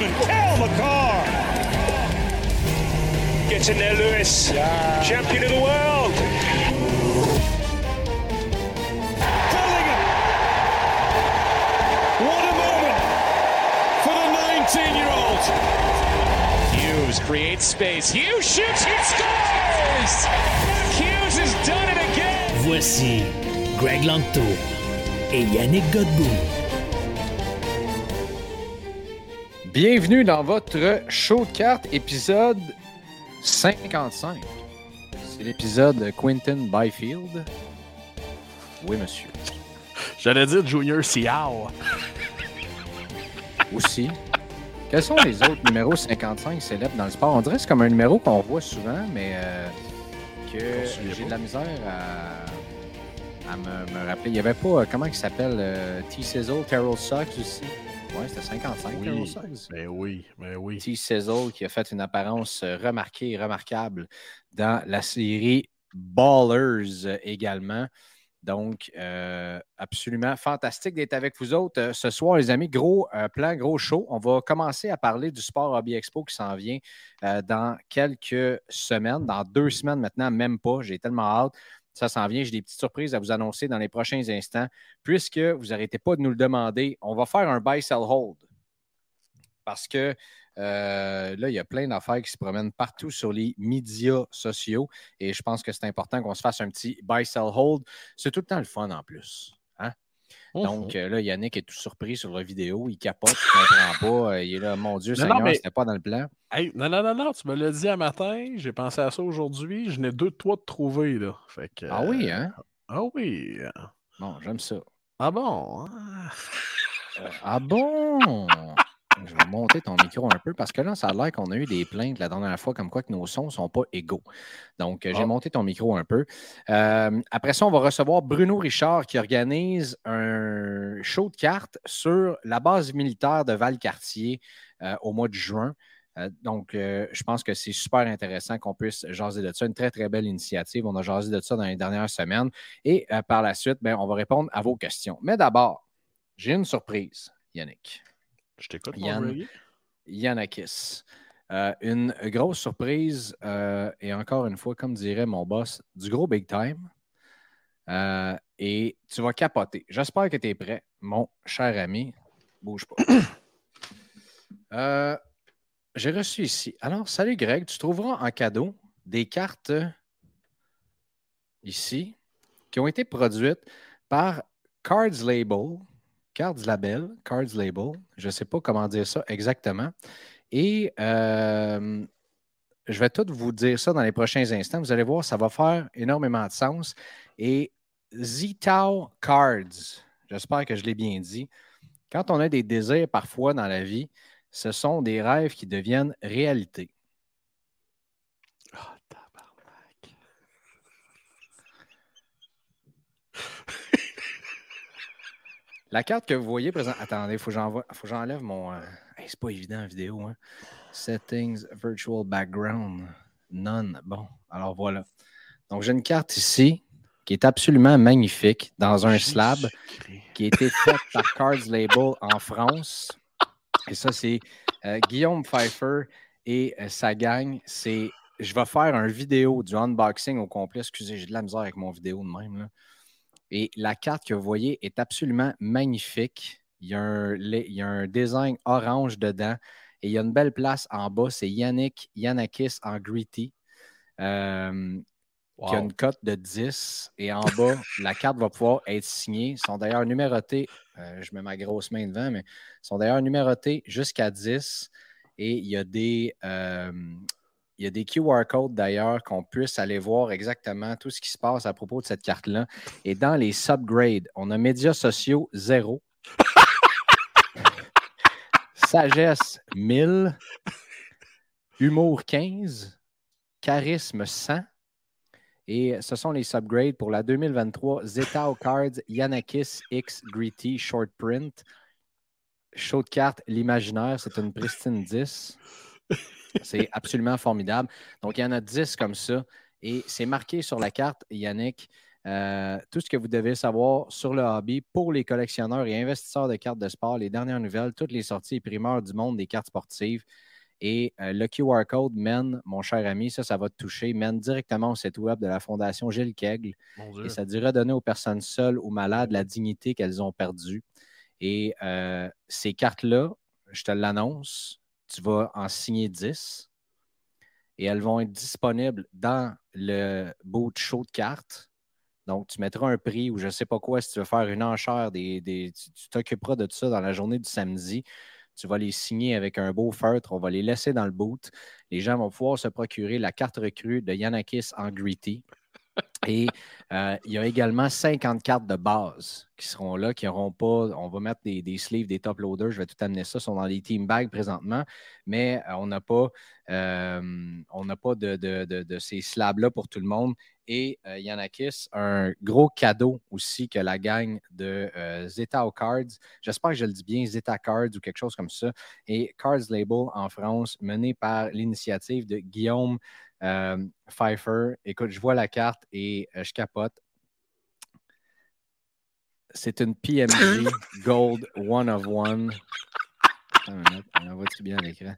Young defenseman Cal McCarr. Gets in there, Lewis. Champion of the world. Bellingham. What a moment for the 19-year-old. Hughes creates space. Hughes shoots. He scores. Hughes has done it again. Voici Greg Lanto et Yannick Godbout. Bienvenue dans votre show de cartes, épisode 55. C'est l'épisode Quentin Byfield. Oui, monsieur. J'allais dire Junior Seau. Aussi. Quels sont les autres numéros 55 célèbres dans le sport? On dirait que c'est comme un numéro qu'on voit souvent, mais euh, que j'ai de la misère à, à me, me rappeler. Il n'y avait pas, euh, comment il s'appelle, euh, T-Sizzle, Terrell Sox aussi? Ouais, c'était 55, Terrell Oui, mais oui, mais oui. T. Qui a fait une apparence euh, remarquée et remarquable dans la série Ballers euh, également. Donc, euh, absolument fantastique d'être avec vous autres euh, ce soir, les amis. Gros euh, plan, gros show. On va commencer à parler du Sport Hobby Expo qui s'en vient dans quelques semaines, dans deux semaines maintenant, même pas. J'ai tellement hâte. Ça s'en vient. J'ai des petites surprises à vous annoncer dans les prochains instants. Puisque vous n'arrêtez pas de nous le demander, on va faire un buy, sell, hold. Parce que euh, là, il y a plein d'affaires qui se promènent partout sur les médias sociaux et je pense que c'est important qu'on se fasse un petit buy, sell, hold. C'est tout le temps le fun en plus. Hein? Donc euh, là, Yannick est tout surpris sur la vidéo. Il capote, il ne comprend pas. Euh, Il est là, mon Dieu, Non, Seigneur, mais- c'était pas dans le plan. Hey, non, non, non, non, tu me l'as dit un matin, j'ai pensé à ça aujourd'hui, je n'ai deux de toi de trouver, là. Fait que, Ah oui, hein? Ah oui. Bon, j'aime ça. Ah bon? hein? Ah bon? Je vais monter ton micro un peu parce que là, ça a l'air qu'on a eu des plaintes la dernière fois comme quoi que nos sons ne sont pas égaux. Donc, euh, j'ai Ah. monté ton micro un peu. Euh, après ça, on va recevoir Bruno Richard qui organise un show de cartes sur la base militaire de Valcartier euh, au mois de juin. Euh, donc, je pense que c'est super intéressant qu'on puisse jaser de ça. Une très, très belle initiative. On a jasé de ça dans les dernières semaines. Et par la suite, ben, on va répondre à vos questions. Mais d'abord, j'ai une surprise, Yannick. Je t'écoute, Yann. Yanakis. Euh, une grosse surprise euh, et encore une fois, comme dirait mon boss, du gros big time. Euh, et tu vas capoter. J'espère que tu es prêt, mon cher ami. Bouge pas. J'ai reçu ici. Alors, salut Greg, tu trouveras en cadeau des cartes ici qui ont été produites par Cards Label. Cards Label, Cards Label. Je ne sais pas comment dire ça exactement. Et euh, je vais tout vous dire ça dans les prochains instants. Vous allez voir, ça va faire énormément de sens. Et Zitao Cards, j'espère que je l'ai bien dit. Quand on a des désirs parfois dans la vie, ce sont des rêves qui deviennent réalité. La carte que vous voyez présent. Attendez, il faut que j'enlève mon. euh, hey, c'est pas évident en vidéo. Hein? Settings, virtual background. None. Bon, alors voilà. Donc, j'ai une carte ici qui est absolument magnifique dans un slab qui a été faite par Cards Label en France. Et ça, c'est euh, Guillaume Pfeiffer et euh, sa gang. C'est, je vais faire un vidéo du unboxing au complet. Excusez, j'ai de la misère avec mon vidéo de même. là. Et la carte que vous voyez est absolument magnifique. Il y a un, il y a un design orange dedans. Et il y a une belle place en bas. C'est Yannick Yanakis en Gritty. Euh, qui a Wow. une cote de 10. Et en bas, la carte va pouvoir être signée. Ils sont d'ailleurs numérotés. euh, je mets ma grosse main devant, mais ils sont d'ailleurs numérotés jusqu'à 10. Et il y a des. euh, il y a des QR codes d'ailleurs qu'on puisse aller voir exactement tout ce qui se passe à propos de cette carte-là. Et dans les subgrades, on a médias sociaux 0, sagesse 1000, humour 15, charisme 100. Et ce sont les subgrades pour la 2023 Zeta Cards Yanakis X Gritty Short Print. Show de carte, l'imaginaire, c'est une pristine 10. C'est absolument formidable. Donc, il y en a 10 comme ça. Et c'est marqué sur la carte, Yannick, euh, tout ce que vous devez savoir sur le hobby pour les collectionneurs et investisseurs de cartes de sport, les dernières nouvelles, toutes les sorties et primeurs du monde des cartes sportives. Et euh, le QR code mène, mon cher ami, ça, ça va te toucher, mène directement au site web de la Fondation Gilles Kegel. Et ça dirait donner aux personnes seules ou malades la dignité qu'elles ont perdue. Et euh, ces cartes-là, je te l'annonce, tu vas en signer 10 et elles vont être disponibles dans le boot show de cartes. Donc, tu mettras un prix ou je ne sais pas quoi si tu veux faire une enchère. Des, tu t'occuperas de tout ça dans la journée du samedi. Tu vas les signer avec un beau feutre. On va les laisser dans le boot. Les gens vont pouvoir se procurer la carte recrue de Yanakis en Gritty. Et euh, il y a également 50 cartes de base qui seront là, qui n'auront pas. On va mettre des, sleeves, des top loaders. Je vais tout amener ça. Ils sont dans les team bags présentement, mais euh, on n'a pas, euh, pas de, ces slabs-là pour tout le monde. Et Yanakis, un gros cadeau aussi que la gang de Zeta Cards. J'espère que je le dis bien, Zeta Cards ou quelque chose comme ça. Et Cards Label en France, mené par l'initiative de Guillaume euh, Pfeiffer, écoute, je vois la carte et euh, je capote. C'est une PMG Gold One of One. On voit-tu bien l'écran?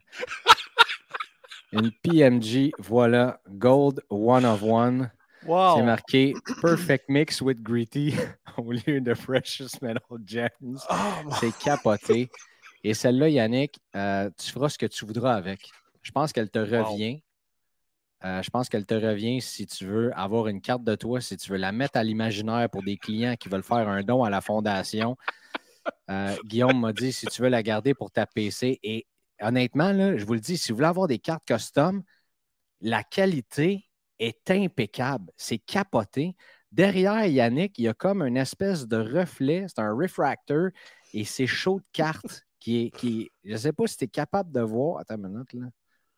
Une PMG, voilà, Gold One of One. Wow. C'est marqué Perfect Mix with Gritty au lieu de Precious Metal Gems. Oh, C'est capoté. Et celle-là, Yannick, euh, tu feras ce que tu voudras avec. Je pense qu'elle te revient. Euh, je pense qu'elle te revient si tu veux avoir une carte de toi, si tu veux la mettre à l'imaginaire pour des clients qui veulent faire un don à la fondation. Euh, Guillaume m'a dit si tu veux la garder pour ta PC. Et honnêtement, là, je vous le dis, si vous voulez avoir des cartes custom, la qualité est impeccable. C'est capoté. Derrière Yannick, il y a comme une espèce de reflet, c'est un refractor et c'est chaud de carte qui est. Qui, je ne sais pas si tu es capable de voir. Attends une minute, là.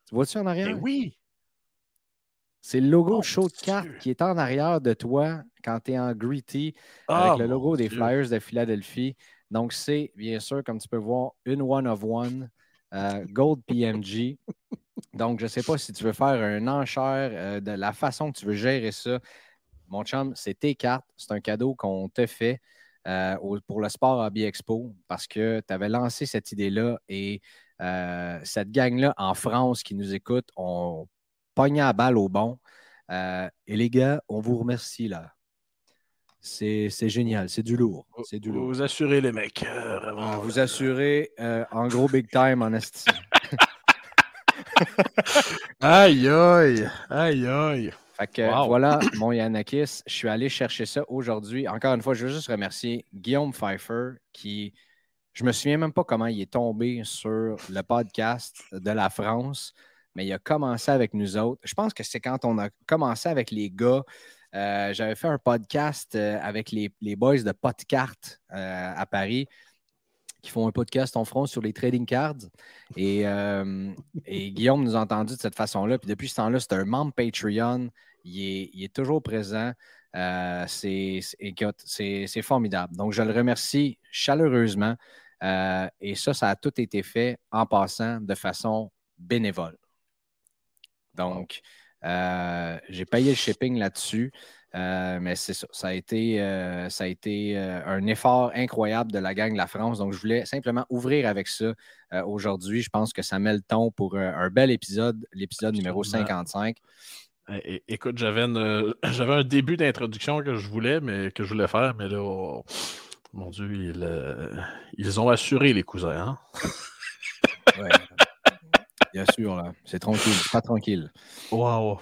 Tu vois-tu en arrière? Ben oui! C'est le logo oh, Show de carte qui est en arrière de toi quand tu es en avec oh, le logo des Flyers de Philadelphie. Donc, c'est bien sûr, comme tu peux voir, une one of one, euh, Gold PMG. Donc, je ne sais pas si tu veux faire un enchère euh, de la façon que tu veux gérer ça. Mon chum, c'est tes cartes. C'est un cadeau qu'on te fait euh, pour le Sport Hobby Expo parce que tu avais lancé cette idée-là et cette gang-là en France qui nous écoute, on pogné à balle au bon. Euh, et les gars, on vous remercie là. C'est génial, c'est du lourd. C'est du lourd. Vous assurez les mecs. Euh, vous assurez euh, en gros big time en esti. aïe aïe, aïe aïe. Fait que voilà mon Yanakis. Je suis allé chercher ça aujourd'hui. Encore une fois, je veux juste remercier Guillaume Pfeiffer qui, je me souviens même pas comment il est tombé sur le podcast de la France mais il a commencé avec nous autres. Je pense que c'est quand on a commencé avec les gars. Euh, j'avais fait un podcast euh, avec les, boys de Podcart euh, à Paris qui font un podcast en France sur les trading cards. Et, Guillaume nous a entendu de cette façon-là. Puis depuis ce temps-là, c'est un membre Patreon. Il est, toujours présent. c'est formidable. Donc, je le remercie chaleureusement. et ça, ça a tout été fait en passant de façon bénévole. Donc, euh, j'ai payé le shipping là-dessus. Euh, mais c'est ça. Ça a été, euh, ça a été un effort incroyable de la gang de la France. Donc, je voulais simplement ouvrir avec ça aujourd'hui. Je pense que ça met le ton pour un bel épisode, l'épisode numéro 55. écoute, j'avais, un début d'introduction que je voulais, mais que je voulais faire, mais là, oh, mon Dieu, ils, ont assuré les cousins. Hein? Bien sûr, là. C'est tranquille, pas tranquille. Wow.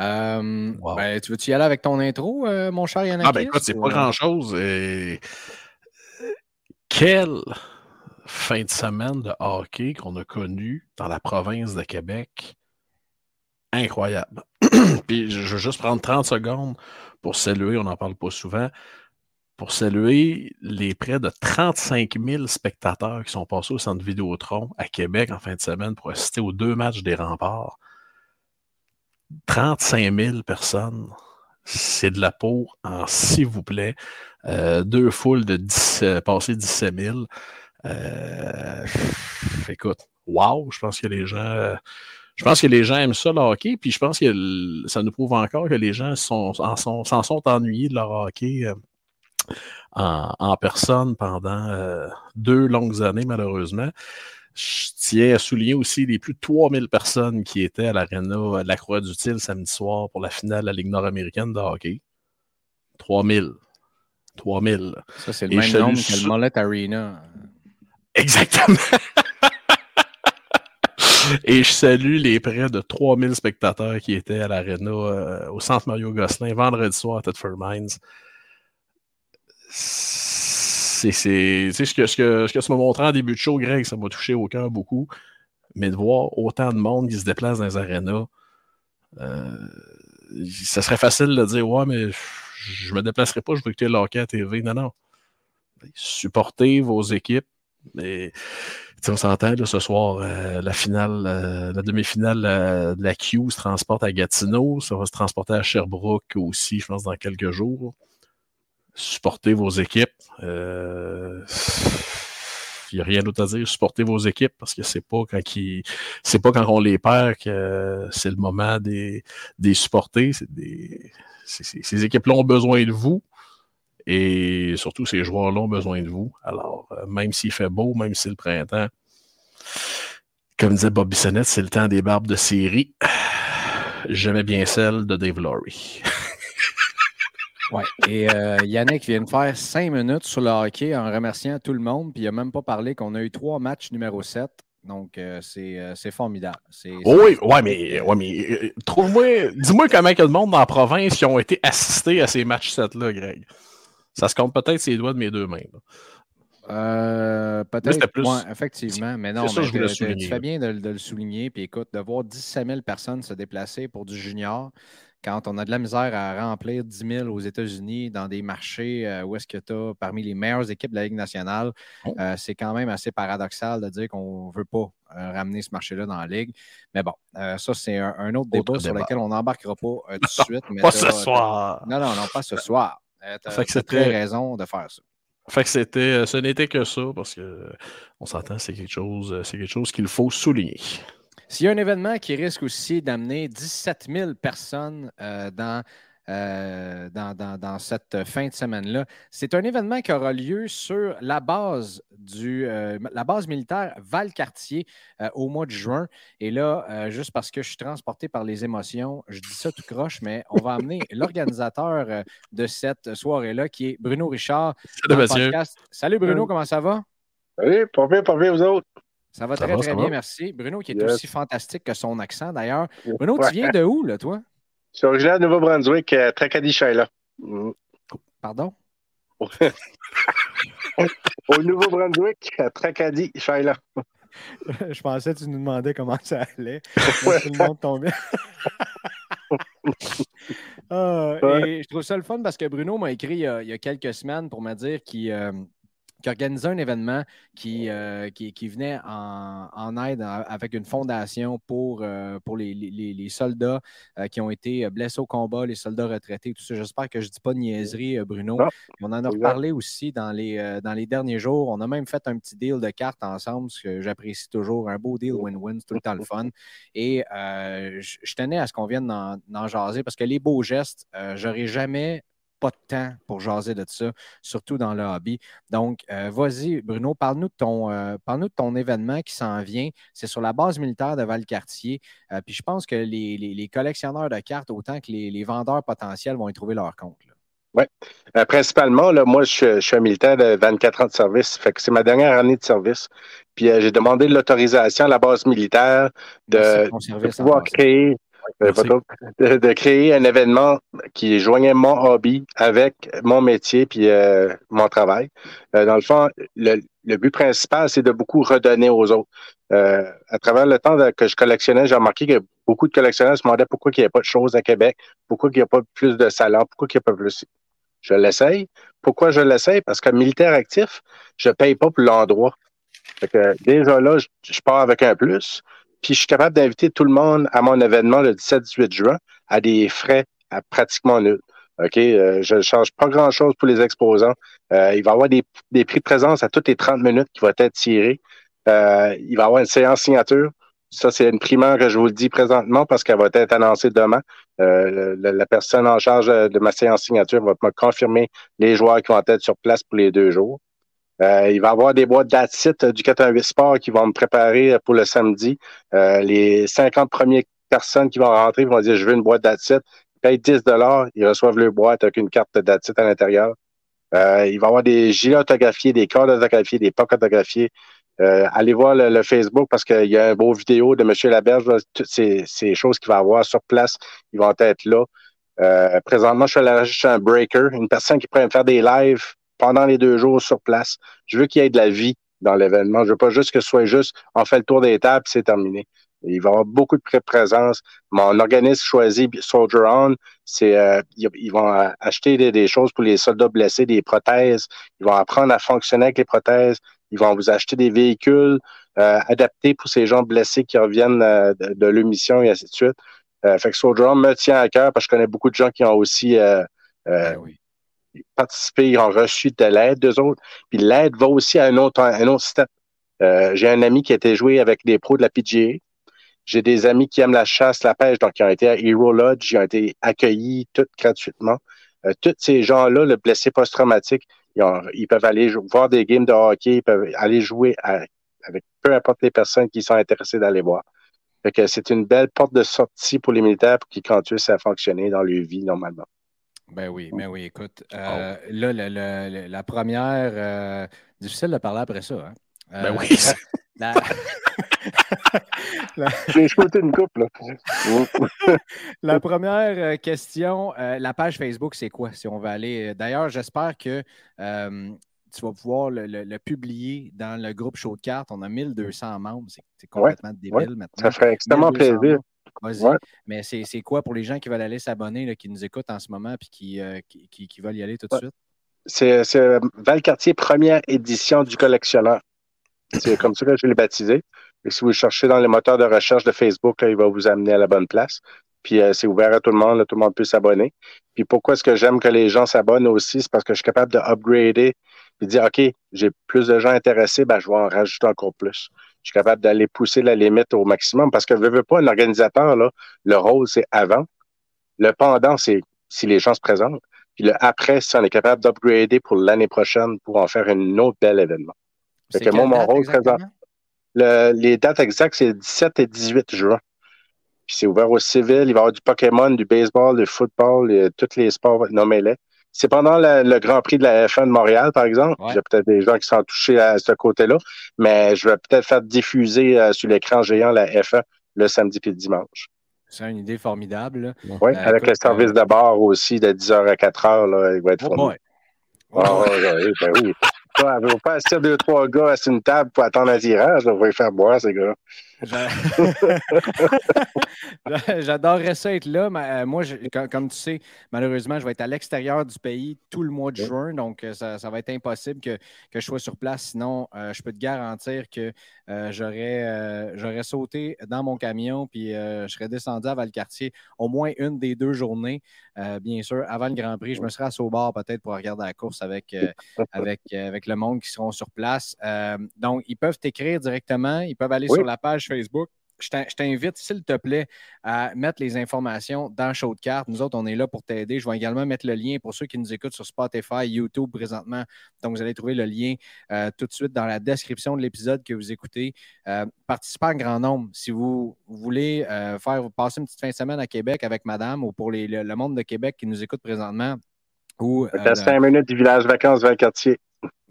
Euh, ben, tu veux-tu y aller avec ton intro, euh, mon cher Yannick? Ah, ben écoute, c'est pas euh? grand-chose. Et... Quelle fin de semaine de hockey qu'on a connu dans la province de Québec. incroyable. Puis je veux juste prendre 30 secondes pour saluer, on n'en parle pas souvent, pour saluer les près de 35 000 spectateurs qui sont passés au centre Vidéotron à Québec en fin de semaine pour assister aux deux matchs des remparts. 35 000 personnes, c'est de la peau en s'il vous plaît. Euh, deux foules de 10, euh, passées 17 000. Euh, écoute, wow, je pense que les gens. Je pense que les gens aiment ça, le hockey, puis je pense que ça nous prouve encore que les gens s'en sont, sont, ennuyés de leur hockey en, personne pendant deux longues années, malheureusement. Je tiens à souligner aussi les plus de 3000 personnes qui étaient à l'aréna de la Croix du Til samedi soir pour la finale de la Ligue nord-américaine de hockey. 3000. 3000. Ça, c'est le même nombre que le Mollet Arena. Exactement. Et je salue les près de 3000 spectateurs qui étaient à l'aréna euh, au centre Mario Gosselin vendredi soir à Thetford Mines. C'est ce que, ce, que, ce que ça m'a montré en début de show, Greg, ça m'a touché au cœur beaucoup. Mais de voir autant de monde qui se déplace dans les arénas, euh, ça serait facile de dire Ouais, mais je me déplacerai pas, je veux écouter le à TV. Non, non. Supportez vos équipes. Mais on s'entend ce soir, euh, la finale, euh, la demi-finale de la Q se transporte à Gatineau. Ça va se transporter à Sherbrooke aussi, je pense, dans quelques jours. Supportez vos équipes. Il n'y a rien d'autre à dire. Supportez vos équipes parce que c'est pas quand c'est pas quand on les perd que c'est le moment des, des supporter. Des, ces équipes-là ont besoin de vous. Et surtout, ces joueurs-là ont besoin de vous. Alors, euh, même s'il fait beau, même si c'est le printemps, comme disait Bobby Sennett, c'est le temps des barbes de série. J'aimais bien celle de Dave Laurie. oui, et euh, Yannick vient de faire cinq minutes sur le hockey en remerciant tout le monde, puis il n'a même pas parlé qu'on a eu trois matchs numéro 7. Donc, euh, c'est formidable. oui, ouais, mais, ouais, mais trouve-moi, dis-moi comment a de monde dans la province qui ont été assistés à ces matchs 7-là, Greg. Ça se compte peut-être ses doigts de mes deux mains. Euh, peut-être, plus... effectivement, mais non, ça, mais tu fais bien de, le souligner. Puis écoute, de voir 17 000 personnes se déplacer pour du junior, quand on a de la misère à remplir 10 000 aux États-Unis dans des marchés euh, où est-ce que tu as parmi les meilleures équipes de la Ligue nationale, oh. euh, c'est quand même assez paradoxal de dire qu'on ne veut pas ramener ce marché-là dans la Ligue. Mais bon, ça, c'est un, autre, débat sur lequel on n'embarquera pas tout de suite. Mais pas ce soir. Non, non, non, pas ce soir. Euh, tu as, très raison de faire ça. Fait que c'était, euh, ce n'était que ça, parce que on s'entend, c'est quelque chose, euh, c'est quelque chose qu'il faut souligner. S'il y a un événement qui risque aussi d'amener 17 000 personnes dans euh, dans, cette fin de semaine-là. C'est un événement qui aura lieu sur la base, du, euh, la base militaire Valcartier euh, au mois de juin. Et là, juste parce que je suis transporté par les émotions, je dis ça tout croche, mais on va amener l'organisateur de cette soirée-là, qui est Bruno Richard. Salut, Salut Bruno, comment ça va? Salut, pas bien, pas bien, vous autres? Ça va très, très bien, merci. Bruno, qui est aussi fantastique que son accent d'ailleurs. Bruno, tu viens de où, là, toi? Je suis originaire de Nouveau-Brunswick, euh, Tracadie, Shaila. Mm. Pardon? Au Nouveau-Brunswick, Tracadie, Shaila. Je pensais que tu nous demandais comment ça allait. Tout le monde tombait. Ah, et je trouve ça le fun parce que Bruno m'a écrit il y, a, quelques semaines pour me dire qu'il euh, qui organisait un événement qui, euh, qui, venait en, aide avec une fondation pour, euh, pour les, soldats euh, qui ont été blessés au combat, les soldats retraités, tout ça. J'espère que je ne dis pas de niaiserie, Bruno. on en a reparlé aussi dans les, dans les derniers jours. On a même fait un petit deal de cartes ensemble, ce que j'apprécie toujours. Un beau deal win-win, c'est tout le temps le fun. Et je tenais à ce qu'on vienne en, jaser parce que les beaux gestes, j'aurais jamais pas de temps pour jaser de ça, surtout dans le hobby. Donc, euh, vas-y, Bruno, parle-nous de, ton, euh, parle de ton événement qui s'en vient. C'est sur la base militaire de Valcartier. Euh, puis je pense que les, collectionneurs de cartes, autant que les, vendeurs potentiels, vont y trouver leur compte. Oui. principalement, là, moi, je, suis un militaire de 24 ans de service. Fait que c'est ma dernière année de service. Puis j'ai demandé l'autorisation à la base militaire de pouvoir créer euh, de, créer un événement qui joignait mon hobby avec mon métier puis euh, mon travail. Euh, dans le fond, le, but principal, c'est de beaucoup redonner aux autres. à travers le temps que je collectionnais, j'ai remarqué que beaucoup de collectionneurs se demandaient pourquoi il n'y avait pas de choses à Québec, pourquoi il n'y a pas plus de salons, pourquoi il n'y a pas plus. Je l'essaye. Pourquoi je l'essaye? Parce que militaire actif, je ne paye pas pour l'endroit. déjà là, je, pars avec un plus. Puis je suis capable d'inviter tout le monde à mon événement le 17-18 juin à des frais à pratiquement nuls. OK? Euh, je ne change pas grand-chose pour les exposants. Euh, il va y avoir des, prix de présence à toutes les 30 minutes qui vont être tirés. Euh, il va y avoir une séance signature. Ça, c'est une primeur que je vous le dis présentement parce qu'elle va être annoncée demain. la, personne en charge de ma séance signature va me confirmer les joueurs qui vont être sur place pour les deux jours. Il va y avoir des boîtes d'Atit du 88 Sport qui vont me préparer pour le samedi. les 50 premières personnes qui vont rentrer vont dire Je veux une boîte d'Atit payent 10 ils reçoivent leur boîte avec une carte d'attitude à l'intérieur. Euh, il va y avoir des gilets autographiés, des cartes autographiés, des pocs autographiés. Euh, allez voir le, Facebook parce qu'il y a un beau vidéo de M. Laberge. toutes ces, choses qu'il va avoir sur place, ils vont être là. Euh, présentement, je suis à la recherche d'un breaker, une personne qui pourrait me faire des lives pendant les deux jours sur place. Je veux qu'il y ait de la vie dans l'événement. Je veux pas juste que ce soit juste on fait le tour des tables c'est terminé. Il va y avoir beaucoup de présence. Mon organisme choisi, Soldier On, c'est euh, ils, vont acheter des, choses pour les soldats blessés, des prothèses. Ils vont apprendre à fonctionner avec les prothèses. Ils vont vous acheter des véhicules euh, adaptés pour ces gens blessés qui reviennent euh, de, de leur mission et ainsi de suite. fait que Soldier On me tient à cœur parce que je connais beaucoup de gens qui ont aussi ben participé, ils ont reçu de l'aide d'eux autres. Puis l'aide va aussi à un autre, un autre step. J'ai un ami qui a été joué avec des pros de la PGA. J'ai des amis qui aiment la chasse, la pêche, donc qui ont été à Hero Lodge, ils ont été accueillis tout gratuitement. Euh, tous ces gens-là, le blessé post-traumatique, ils, peuvent aller voir des games de hockey, ils peuvent aller jouer avec peu importe les personnes qui sont intéressées d'aller voir. C'est une belle porte de sortie pour les militaires pour qu'ils continuent à fonctionner dans leur vie normalement. Ben oui, ben oui, écoute. Euh, là, la première, euh, difficile de parler après ça. Hein? ben oui. J'ai une coupe, la première euh, question, euh, la page Facebook, c'est quoi si on va aller? Euh, d'ailleurs, j'espère que tu vas pouvoir le, publier dans le groupe Show de cartes. On a 1200 membres. C'est complètement débile maintenant. Ça ferait extrêmement plaisir. Mais c'est quoi pour les gens qui veulent aller s'abonner, qui nous écoutent en ce moment et qui, qui, qui, veulent y aller tout de suite? C'est Valcartier, première édition du collectionneur. C'est comme ça que je l'ai baptisé. Et si vous cherchez dans les moteurs de recherche de Facebook, il va vous amener à la bonne place. Puis euh, c'est ouvert à tout le monde, tout le monde peut s'abonner. Puis pourquoi est-ce que j'aime que les gens s'abonnent aussi? C'est parce que je suis capable de upgrader et dire OK, j'ai plus de gens intéressés, ben, je vais en rajouter encore plus. Je suis capable d'aller pousser la limite au maximum parce que je ne veux pas un organisateur, là, le rôle, c'est avant. Le pendant, c'est si les gens se présentent. Puis le après, si on est capable d'upgrader pour l'année prochaine pour en faire un autre bel événement. C'est que moi, mon rôle présent. les dates exactes, c'est le 17 et 18 juin. Puis c'est ouvert aux civils. Il va y avoir du Pokémon, du baseball, du football, tous les sports, nommez-les. C'est pendant le, Grand Prix de la F1 de Montréal, par exemple. Il y a peut-être des gens qui sont touchés à ce côté-là, mais je vais peut-être faire diffuser euh, sur l'écran géant la F1 le samedi et le dimanche. C'est une idée formidable. Oui, euh, avec le service euh, de bar aussi de 10h à 4h, là, il va être oh fourni. Oh, ben oui. Elle ne va pas assis deux, trois gars à une table pour attendre un tirage. On va les faire boire, ces gars. J'adorerais ça être là, mais euh, moi, comme, tu sais, malheureusement, je vais être à l'extérieur du pays tout le mois de juin, donc euh, ça, va être impossible que, je sois sur place. Sinon, euh, je peux te garantir que j'aurais sauté dans mon camion puis je serais descendu à Valcartier au moins une des deux journées, bien sûr, avant le Grand Prix. Je me serais assis au bar peut-être pour regarder la course avec, avec, avec le monde qui seront sur place. donc, ils peuvent t'écrire directement, ils peuvent aller sur la page Facebook. Je t'invite, s'il te plaît, à mettre les informations dans Show de cartes. Nous autres, on est là pour t'aider. Je vais également mettre le lien pour ceux qui nous écoutent sur Spotify, YouTube présentement. Donc, vous allez trouver le lien euh, tout de suite dans la description de l'épisode que vous écoutez. Euh, participez en grand nombre. Si vous, voulez euh, faire passer une petite fin de semaine à Québec avec madame ou pour le, monde de Québec qui nous écoute présentement, ou. à 5 minutes du village vacances vers le quartier.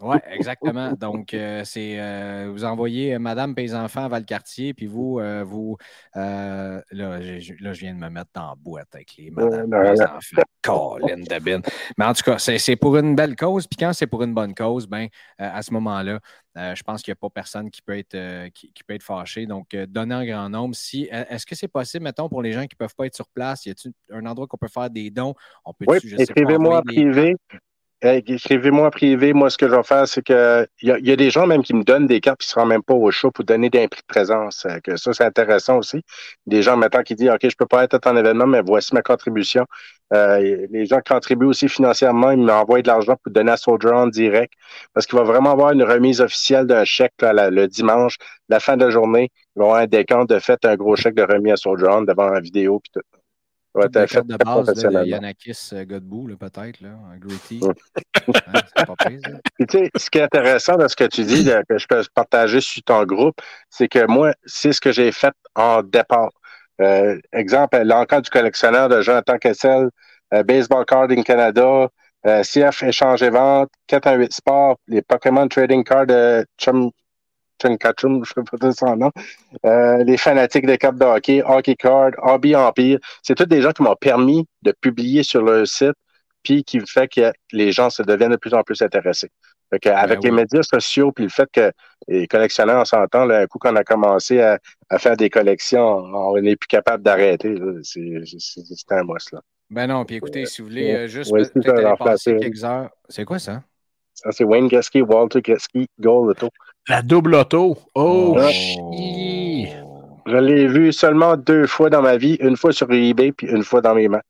Oui, exactement. Donc, euh, c'est euh, vous envoyez Madame et enfants à Valcartier, puis vous, vous là, je, viens de me mettre en boîte avec les Madame et les enfants. Colin Dabin. Mais en tout cas, c'est pour une belle cause, puis quand c'est pour une bonne cause, ben, à ce moment-là, je pense qu'il n'y a pas personne qui peut être, qui, peut être fâché. Donc, donner en grand nombre. Si, Est-ce que c'est possible, mettons, pour les gens qui ne peuvent pas être sur place, y a-t-il un endroit qu'on peut faire des dons? On peut, oui, écrivez-moi privé. Écrivez-moi privé. Moi, ce que je vais faire, c'est que il y, a des gens même qui me donnent des cartes qui ne se même pas au show pour donner des prix de présence. Euh, que ça, c'est intéressant aussi. Des gens maintenant qui disent OK, je peux pas être à ton événement, mais voici ma contribution. Euh, les gens contribuent aussi financièrement, ils m'envoient de l'argent pour donner à Soldier en direct. Parce qu'il va vraiment avoir une remise officielle d'un chèque le dimanche, la fin de la journée. Ils vont avoir un décompte de fait, un gros chèque de remis à Soldier devant la vidéo puis tout. Ouais, t'as fait de base de Yanakis euh, Godbout, peut-être, là, un Gritty. Hein, pas tu sais, ce qui est intéressant dans ce que tu dis, que je peux partager sur ton groupe, c'est que moi, c'est ce que j'ai fait en départ. Euh, exemple, l'enquête du collectionneur de Jonathan Kessel, euh, Baseball Carding Canada, euh, CF Échange et Vente, 418 Sport, les Pokémon Trading Cards de Chum Je ne sais pas son nom, euh, les fanatiques des cartes de hockey, Hockey Card, Hobby Empire. C'est tous des gens qui m'ont permis de publier sur leur site, puis qui fait que les gens se deviennent de plus en plus intéressés. avec ben les médias sociaux, puis le fait que les collectionneurs, on s'entend, un coup qu'on a commencé à, faire des collections, on n'est plus capable d'arrêter. C'est un mousse, là. Ben non, puis écoutez, si vous voulez euh, juste peut-être passer quelques heures. C'est quoi ça? Ça, c'est Wayne Gretzky, Walter Gretzky, Gold Auto. La double auto. Oh, ah. Je l'ai vu seulement deux fois dans ma vie, une fois sur eBay puis une fois dans mes mains.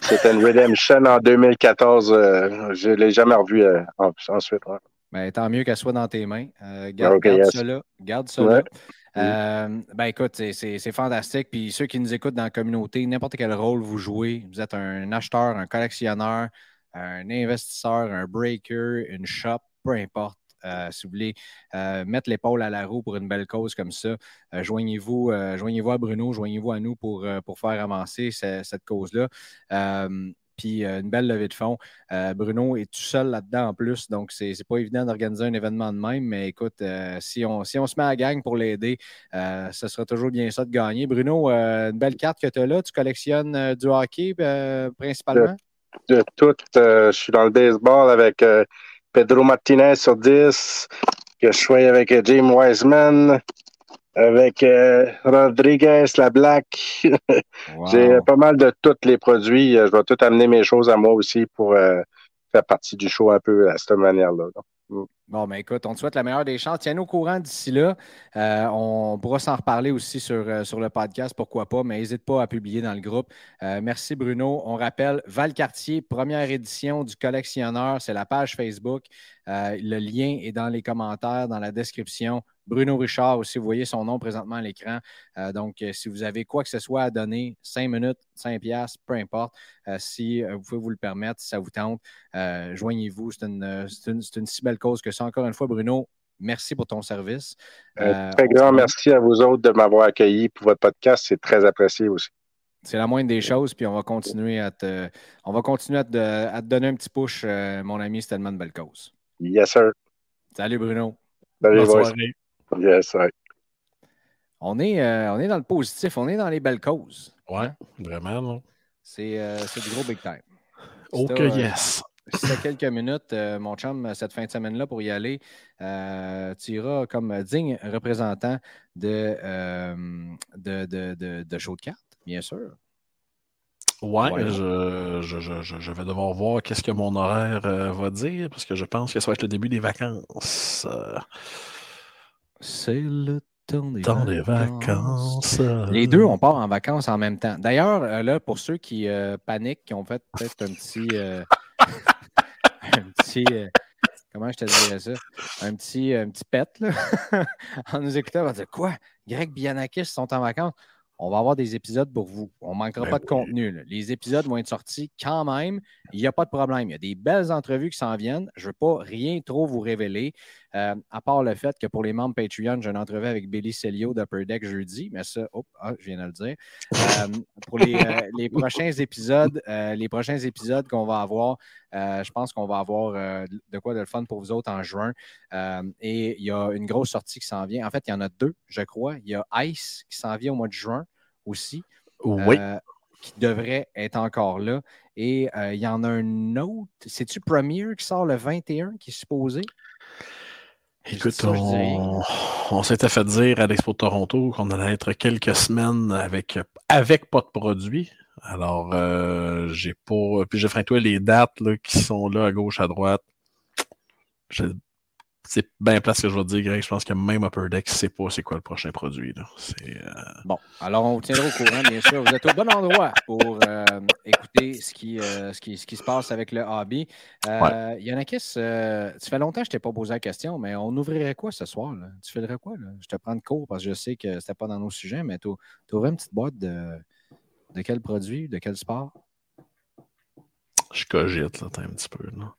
C'était une Redemption en 2014. Euh, je ne l'ai jamais revu euh, ensuite. Ben, tant mieux qu'elle soit dans tes mains. Euh, garde, garde ça là. Garde ça là. ben écoute, c'est fantastique. Puis ceux qui nous écoutent dans la communauté, n'importe quel rôle vous jouez, vous êtes un acheteur, un collectionneur, un investisseur, un breaker, une shop, peu importe. Euh, si vous voulez euh, mettre l'épaule à la roue pour une belle cause comme ça, euh, joignez-vous joignez à Bruno, joignez-vous à nous pour, pour faire avancer cette, cause-là. puis une belle levée de fonds. Bruno est tout seul là-dedans en plus, donc c'est pas évident d'organiser un événement de même, mais écoute, si, on, si on se met à la gang pour l'aider, ce sera toujours bien ça de gagner. Bruno, une belle carte que tu as là, tu collectionnes du hockey principalement? De, tout, je suis dans le baseball avec Pedro Martinez sur 10, que je sois avec euh, James Wiseman, avec euh, Rodriguez, la Black. J'ai pas mal de tous les produits. Je vais tout amener mes choses à moi aussi pour euh, faire partie du show un peu à cette manière-là. Bon, ben écoute, on te souhaite la meilleure des chances. Tiens-nous au courant d'ici là. Euh, on pourra s'en reparler aussi sur, euh, sur le podcast, pourquoi pas, mais n'hésite pas à publier dans le groupe. Euh, merci Bruno. On rappelle Valcartier, première édition du collectionneur, c'est la page Facebook. le lien est dans les commentaires, dans la description. Bruno Richard aussi, vous voyez son nom présentement à l'écran. Euh, donc, euh, si vous avez quoi que ce soit à donner, 5 minutes, 5 piastres, peu importe, euh, si vous pouvez vous le permettre, si ça vous tente, joignez-vous. C'est une, une, si belle cause que ça. Encore une fois, Bruno, merci pour ton service. très grand merci à vous autres de m'avoir accueilli pour votre podcast. C'est très apprécié aussi. C'est la moindre des choses, puis on va continuer à te, on va continuer à te, donner un petit push, mon ami. C'est tellement une belle cause. Yes, sir. Salut, Bruno. Salut, Bonne Yes, On est, euh, on est dans le positif, on est dans les belles causes. Ouais, vraiment, non? Euh, c'est du gros big time. Ok, oh yes. Si tu quelques minutes, euh, mon chum, cette fin de semaine-là, pour y aller, tu iras comme digne représentant de, de, de, de, show de cartes, bien sûr. Ouais, Je, je, je, je, vais devoir voir qu'est-ce que mon horaire va dire, parce que je pense que ça va être le début des vacances. C'est le temps des, vacances. Les deux, on part en vacances en même temps. D'ailleurs, euh, là, pour ceux qui euh, paniquent, qui ont fait peut-être un petit. Euh, un petit. comment je te dirais ça? Un petit, un petit pet, là. en nous écoutant, on va dire Quoi? Greg Bianakis sont en vacances? on va avoir des épisodes pour vous. On ne manquera ben pas de contenu. Les épisodes vont être sortis quand même. Il n'y a pas de problème. Il y a des belles entrevues qui s'en viennent. Je ne veux pas rien trop vous révéler. À part le fait que pour les membres Patreon, j'ai une entrevue avec Billy Celio d'Upper Deck jeudi, mais ça, oh, ah, je viens de le dire. pour les, les, prochains épisodes, les prochains épisodes qu'on va avoir, je pense qu'on va avoir de quoi de le fun pour vous autres en juin. et il y a une grosse sortie qui s'en vient. En fait, il y en a deux, je crois. Il y a Ice qui s'en vient au mois de juin aussi. Oui qui devrait être encore là. Et euh, il y en a un autre. C'est-tu Premier qui sort le 21 qui est supposé? Écoute, on, s'était fait dire à l'Expo de Toronto qu'on allait être quelques semaines avec, avec pas de produits. Alors, euh, j'ai pas. Puis j'ai fait toi les dates qui sont là à gauche, à droite c'est bien place que je vais dire, Greg. Je pense que même Upper Deck ne sait pas c'est quoi le prochain produit. Euh, bon, alors on vous tiendra au courant, bien sûr. Vous êtes au bon endroit pour euh, écouter ce qui, euh, ce, qui, ce qui se passe avec le hobby. Euh, Yanakis, ça fait longtemps que je ne t'ai pas posé la question, mais on ouvrirait quoi ce soir? Tu ferais quoi? Là? Je te prends de cours parce que je sais que ce n'était pas dans nos sujets, mais tu ouvrais une petite boîte de, de quel produit, de quel sport? Je cogite, là, un petit peu. Là.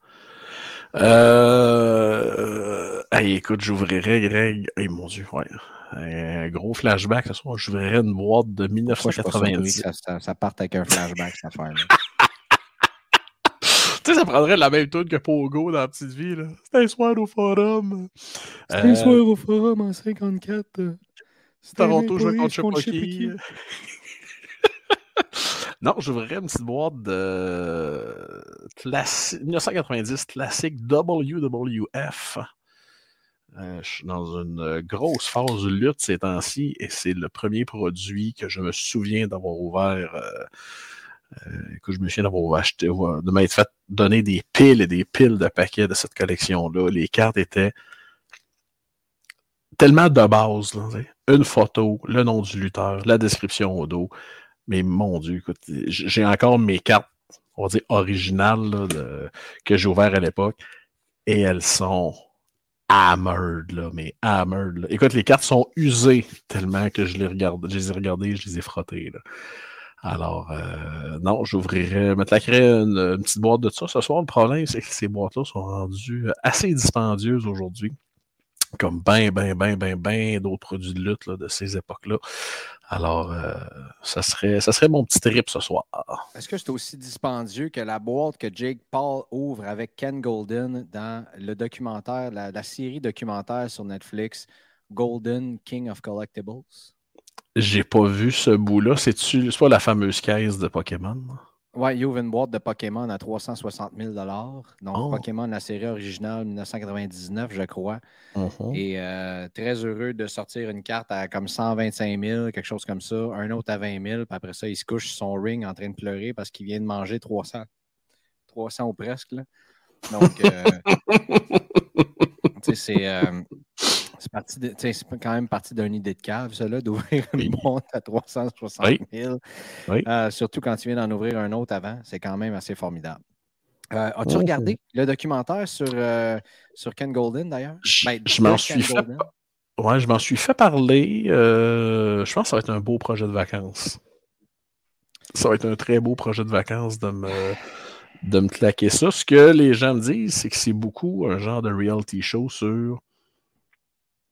Euh... Hey, écoute, j'ouvrirais, Greg. Hey, mon Dieu, ouais. Un gros flashback ce soir. J'ouvrirais une boîte de 1990. Ça, ça, ça part avec un flashback, cette affaire-là? tu sais, ça prendrait la même tune que Pogo dans la petite vie. là. C'était un soir au forum. C'était un soir au forum en 54. Toronto jouait contre pas qui. Non, j'ouvrirais une petite boîte de 1990 classique WWF. Euh, je suis dans une grosse phase de lutte ces temps-ci et c'est le premier produit que je me souviens d'avoir ouvert. Euh, euh, que je me souviens d'avoir acheté, de m'être fait donner des piles et des piles de paquets de cette collection-là. Les cartes étaient tellement de base. une photo, le nom du lutteur, la description au dos. Mais mon Dieu, écoute, j'ai encore mes cartes, on va dire, originales que j'ai ouvertes à l'époque. Et elles sont hammered, là, mais hammered. Écoute, les cartes sont usées tellement que je les, regarde, je les ai regardées, je les ai frottées. Alors, euh, non, j'ouvrirais, me claquerais une, une, petite boîte de ça ce soir. Le problème, c'est que ces boîtes-là sont rendues assez dispendieuses aujourd'hui comme ben, ben, ben, ben, ben d'autres produits de lutte de ces époques-là. Alors, euh, ça, serait, ça serait mon petit trip ce soir. Est-ce que c'est aussi dispendieux que la boîte que Jake Paul ouvre avec Ken Golden dans le documentaire, la, série documentaire sur Netflix, Golden King of Collectibles? J'ai pas vu ce bout-là. C'est-tu pas la fameuse caisse de Pokémon? Oui, il ouvre une boîte de Pokémon à 360 000 Donc, oh. Pokémon, la série originale 1999, je crois. Uh-huh. Et euh, très heureux de sortir une carte à comme 125 000, quelque chose comme ça, un autre à 20 000. Puis après ça, il se couche sur son ring en train de pleurer parce qu'il vient de manger 300. 300 ou presque. Là. Donc, euh, c'est. Euh, c'est quand même parti d'une idée de cave, ça, d'ouvrir une boîte à 360 000. Euh, surtout quand tu viens d'en ouvrir un autre avant, c'est quand même assez formidable. Euh, as-tu regardé le documentaire sur, euh, sur Ken Golden d'ailleurs? Je, ben, m'en suis fait. Ouais, je m'en suis fait parler. je pense que ça va être un beau projet de vacances. Ça va être un très beau projet de vacances de me, de me claquer ça. Ce que les gens me disent, c'est que c'est beaucoup un genre de reality show sur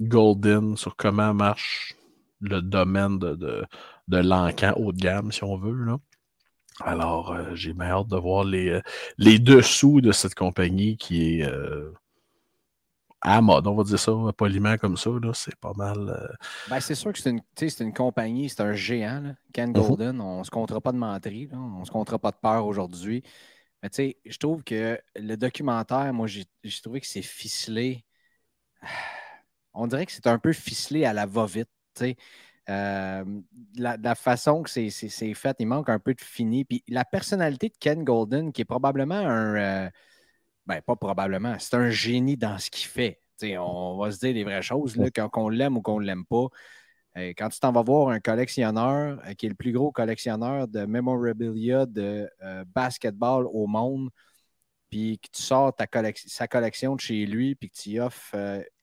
Golden sur comment marche le domaine de, de, de l'encan haut de gamme, si on veut. Là. Alors, euh, j'ai bien hâte de voir les, euh, les dessous de cette compagnie qui est euh, à mode, on va dire ça, poliment comme ça. C'est pas mal. Ben, c'est sûr que c'est une, une, compagnie, c'est un géant. Ken mhm. Golden, on ne se comptera pas de menterie, on ne se comptera pas de peur aujourd'hui. Mais tu sais, je trouve que le documentaire, moi, j'ai trouvé que c'est ficelé on dirait que c'est un peu ficelé à la va-vite. Euh, la, façon que c'est fait, il manque un peu de fini. Puis la personnalité de Ken Golden, qui est probablement un. Euh, ben, pas probablement, c'est un génie dans ce qu'il fait. on va se dire les vraies choses, qu'on l'aime ou qu'on ne l'aime pas. Euh, quand tu t'en vas voir un collectionneur qui est le plus gros collectionneur de memorabilia de basketball au monde, puis que tu sors ta sa collection de chez lui, puis que tu offres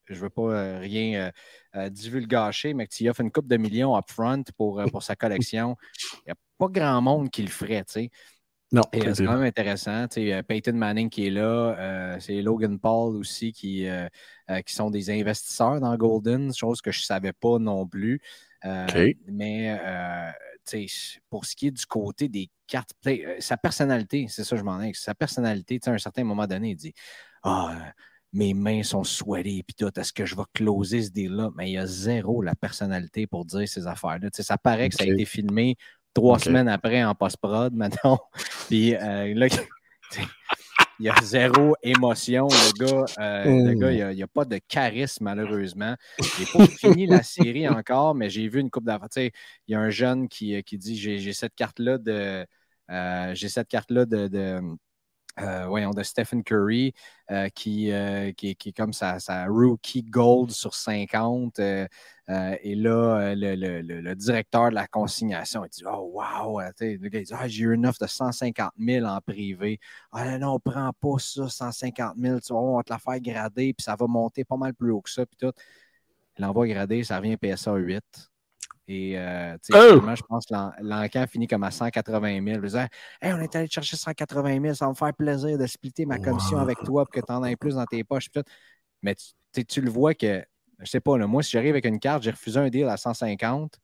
je ne veux pas euh, rien euh, euh, divulgacher, mais que tu offres une coupe de millions upfront pour, pour sa collection. Il n'y a pas grand monde qui le ferait, tu sais. Non, c'est quand même intéressant. Peyton Manning qui est là, c'est Logan Paul aussi qui, qui sont des investisseurs dans Golden, chose que je ne savais pas non plus. Mais pour ce qui est du côté des cartes, sa personnalité, c'est ça je m'en ai, sa personnalité, à un certain moment donné, il dit Ah, mes mains sont sweaty, puis tout, est-ce que je vais closer ce deal-là? Mais il y a zéro la personnalité pour dire ces affaires-là. Ça paraît que ça a été filmé trois semaines après en post-prod, maintenant. puis euh, là, il y a zéro émotion, le gars. Euh, le gars, il n'y a, pas de charisme, malheureusement. Je n'ai pas fini la série encore, mais j'ai vu une coupe d'affaires. Il y a un jeune qui, qui dit J'ai cette carte-là de. Euh, j'ai cette carte-là de euh, voyons, de Stephen Curry, euh, qui, euh, qui, qui, est comme sa, rookie gold sur 50. et là, le, directeur de la consignation, il dit Oh, wow! Le gars, dit ah, J'ai eu une offre de 150 000 en privé. Ah, non, on ne prend pas ça, 150 000. Tu vois, on va te la faire grader, puis ça va monter pas mal plus haut que ça. Puis tout. L'envoi gradé, ça revient PSA 8. Et euh, oh! je pense que l'encan finit comme à 180 000. Je disais, hey, on est allé chercher 180 000, ça va me faire plaisir de splitter ma commission avec toi pour que tu en aies plus dans tes poches. Mais tu, le vois que, je sais pas, moi, si j'arrive avec une carte, j'ai refusé un deal à 150,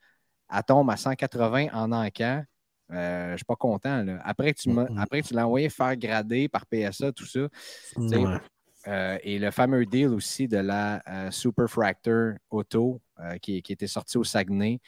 elle tombe à 180 en encan. Euh, je ne suis pas content. Après, tu après, tu l'as envoyé faire grader par PSA, tout ça. Euh, et le fameux deal aussi de la Super Fractor Auto, euh, qui, était sorti au Saguenay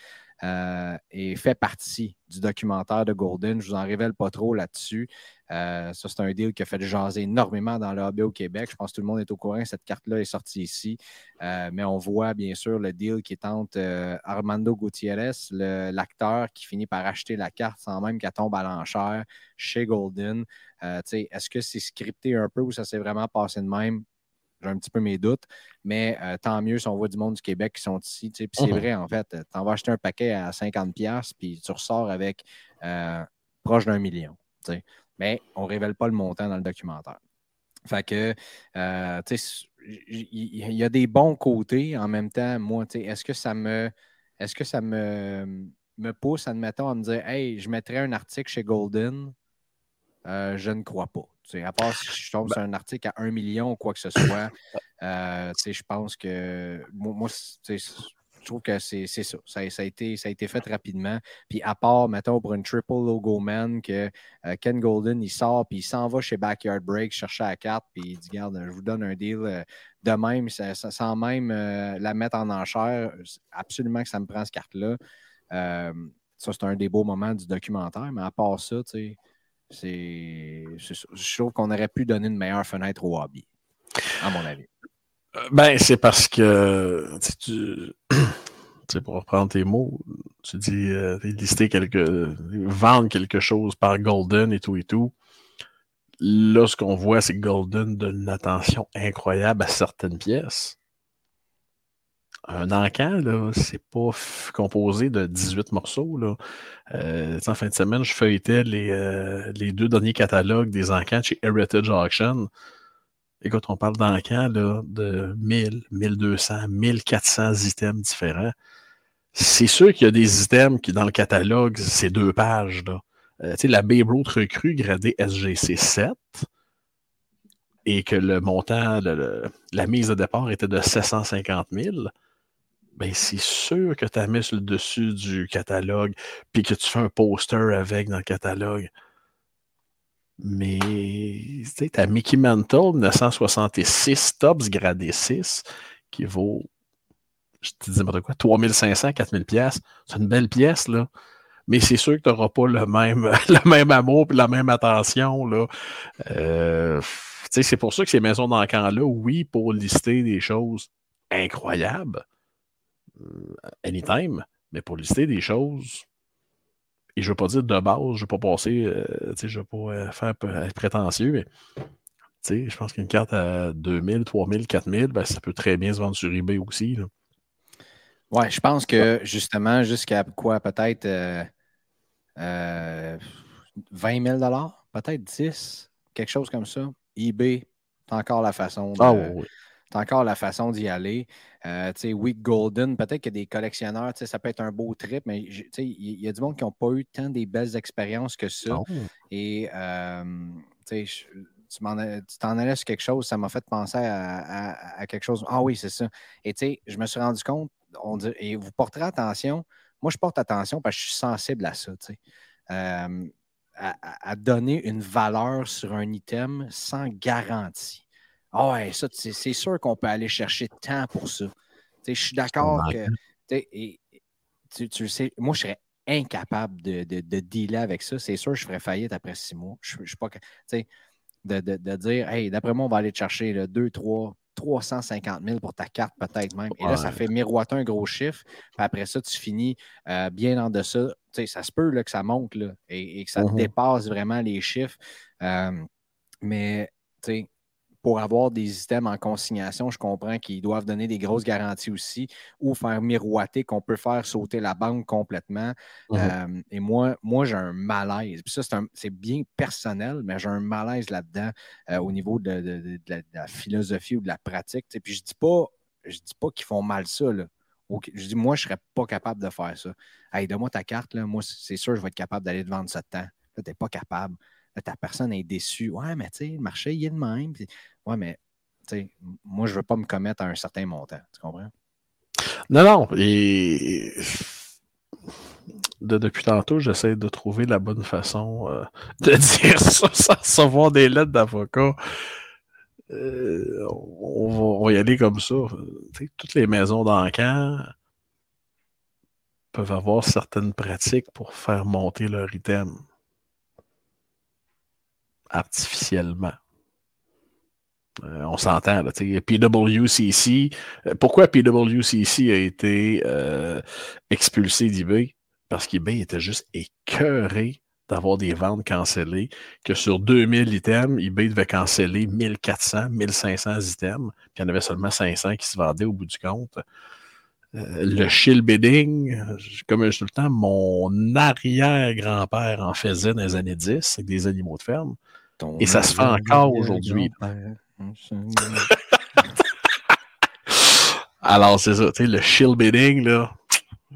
euh, et fait partie du documentaire de Golden. Je ne vous en révèle pas trop là-dessus. Euh, ça, c'est un deal qui a fait jaser énormément dans le hobby au Québec. Je pense que tout le monde est au courant. Cette carte-là est sortie ici. mais on voit bien sûr le deal qui est entre Armando Gutiérrez, l'acteur qui finit par acheter la carte sans même qu'elle tombe à l'enchère chez Golden. Est-ce que c'est scripté un peu ou ça s'est vraiment passé de même? j'ai un petit peu mes doutes. Mais euh, tant mieux si on voit du monde du Québec qui sont ici. Puis c'est mhm. vrai, en fait, tu en vas acheter un paquet à 50$, puis tu ressors avec euh, proche d'un million. Mais on ne révèle pas le montant dans le documentaire. Fait que, euh, il y, a des bons côtés en même temps. Moi, est-ce que ça me. Est-ce que ça me, me pousse, admettons, à me dire Hey, je mettrais un article chez Golden? je ne crois pas. À part si je tombe sur ben un article à 1 million ou quoi que ce soit, euh, je pense que moi, je trouve que c'est ça. Ça, a été, fait rapidement. Puis à part, mettons, pour une triple logo man, que euh, Ken Golden, il sort, puis il s'en va chez Backyard Break chercher la carte, puis il dit Regarde, je vous donne un deal euh, de même, sans même la mettre en enchère. Absolument que ça me prend cette carte-là. ça, c'est un des beaux moments du documentaire, mais à part ça, tu sais je trouve qu'on aurait pu donner une meilleure fenêtre au hobby, à mon avis. Ben, c'est parce que tu, sais, pour reprendre tes mots, tu dis euh, lister quelque, vendre quelque chose par Golden et tout et tout. Là, ce qu'on voit, c'est que Golden donne une attention incroyable à certaines pièces un encan, là, c'est pas composé de 18 morceaux. Là. Euh, en fin de semaine, je feuilletais les, euh, les deux derniers catalogues des encans chez Heritage Auction. Écoute, on parle d'encans de 1000, 1200, 1400 items différents. C'est sûr qu'il y a des items qui, dans le catalogue, c'est deux pages. Là. Euh, la Babe Ruth recrue gradée SGC 7 et que le montant, la mise de départ était de 750 000 ben c'est sûr que tu as mis sur le dessus du catalogue, puis que tu fais un poster avec dans le catalogue. Mais tu as Mickey Mantle 966 Tops gradé 6 qui vaut, je te dis n'importe quoi, 3500, 4000 pièces. C'est une belle pièce, là. Mais c'est sûr que tu n'auras pas le même, le même amour et la même attention, là. Euh, c'est pour ça que ces maisons d'encan-là, oui, pour lister des choses incroyables, euh, anytime, mais pour lister des choses, et je ne veux pas dire de base, je ne veux pas passer, euh, je ne veux pas euh, faire être prétentieux, mais je pense qu'une carte à 2000, 3000, 4000, ben, ça peut très bien se vendre sur eBay aussi. Ouais, je pense que justement, jusqu'à quoi, peut-être 20 000 peut-être 10 quelque chose comme ça. eBay, c'est encore la façon de, ah, oui c'est encore la façon d'y aller. Euh, Week Golden, peut-être que des collectionneurs, ça peut être un beau trip, mais il y, a du monde qui n'ont pas eu tant des belles expériences que ça. Oh. Et euh, tu t'en allais sur quelque chose, ça m'a fait penser à, quelque chose. Ah oui, c'est ça. Et tu sais, je me suis rendu compte, on dit, et vous porterez attention, moi je porte attention parce que je suis sensible à ça, à, donner une valeur sur un item sans garantie. Ah ouais, ça, c'est sûr qu'on peut aller chercher tant pour ça. Je suis d'accord que. Et, tu, sais, moi, je serais incapable de, de, dealer avec ça. C'est sûr, je ferais faillite après six mois. Je ne suis pas. De, de, dire, hey, d'après moi, on va aller te chercher 2, 3, 350 000 pour ta carte, peut-être même. Et là, ça fait miroiter un gros chiffre. Puis après ça, tu finis euh, bien en deçà. ça se peut là, que ça monte là, et, que ça mm-hmm. dépasse vraiment les chiffres. Euh, mais pour avoir des items en consignation, je comprends qu'ils doivent donner des grosses garanties aussi ou faire miroiter qu'on peut faire sauter la banque complètement. Mm-hmm. Euh, et moi, moi j'ai un malaise. Puis ça, c'est bien personnel, mais j'ai un malaise là-dedans euh, au niveau de, la, philosophie ou de la pratique. Puis je dis pas, je dis pas qu'ils font mal ça. Je dis, moi, je ne serais pas capable de faire ça. Hey, donne-moi ta carte, là. moi, c'est sûr, je vais être capable d'aller te vendre ça de temps. Là, tu n'es pas capable ta personne est déçue. Ouais, mais tu sais, le marché, il est le même. ouais, mais tu sais, moi, je ne veux pas me commettre à un certain montant. Tu comprends? Non, non. Et depuis tantôt, j'essaie de trouver la bonne façon euh, de dire ça sans recevoir des lettres d'avocat. Euh, on, va, y aller comme ça. toutes les maisons d'encan peuvent avoir certaines pratiques pour faire monter leur item artificiellement. Euh, on s'entend, là, PWCC. Euh, pourquoi PWCC a été euh, expulsé d'eBay? Parce qu'eBay était juste écœuré d'avoir des ventes cancellées, que sur 2000 items, eBay devait canceller 1400, 1500 items, puis il y en avait seulement 500 qui se vendaient au bout du compte. le shield bidding, comme je dis tout le temps, mon arrière-grand-père en faisait dans les années 10 avec des animaux de ferme. Et ça se fait encore aujourd'hui. Alors, c'est ça, tu sais, le shield bidding, là,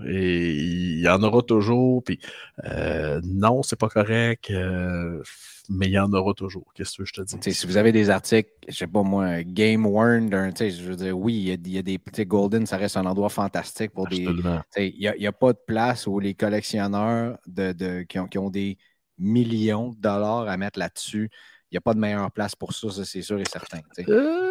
et il y en aura toujours. Puis, euh, non, c'est pas correct, euh, mais il y en aura toujours. Qu'est-ce que je te dis? si vous avez des articles, je sais pas moi, Game Worn, je veux dire, oui, il y, a, des petits Golden, ça reste un endroit fantastique pour des. Il n'y a, pas de place où les collectionneurs de, qui, ont, qui ont des millions de dollars à mettre là-dessus. Il n'y a pas de meilleure place pour ça, ça c'est sûr et certain. Euh...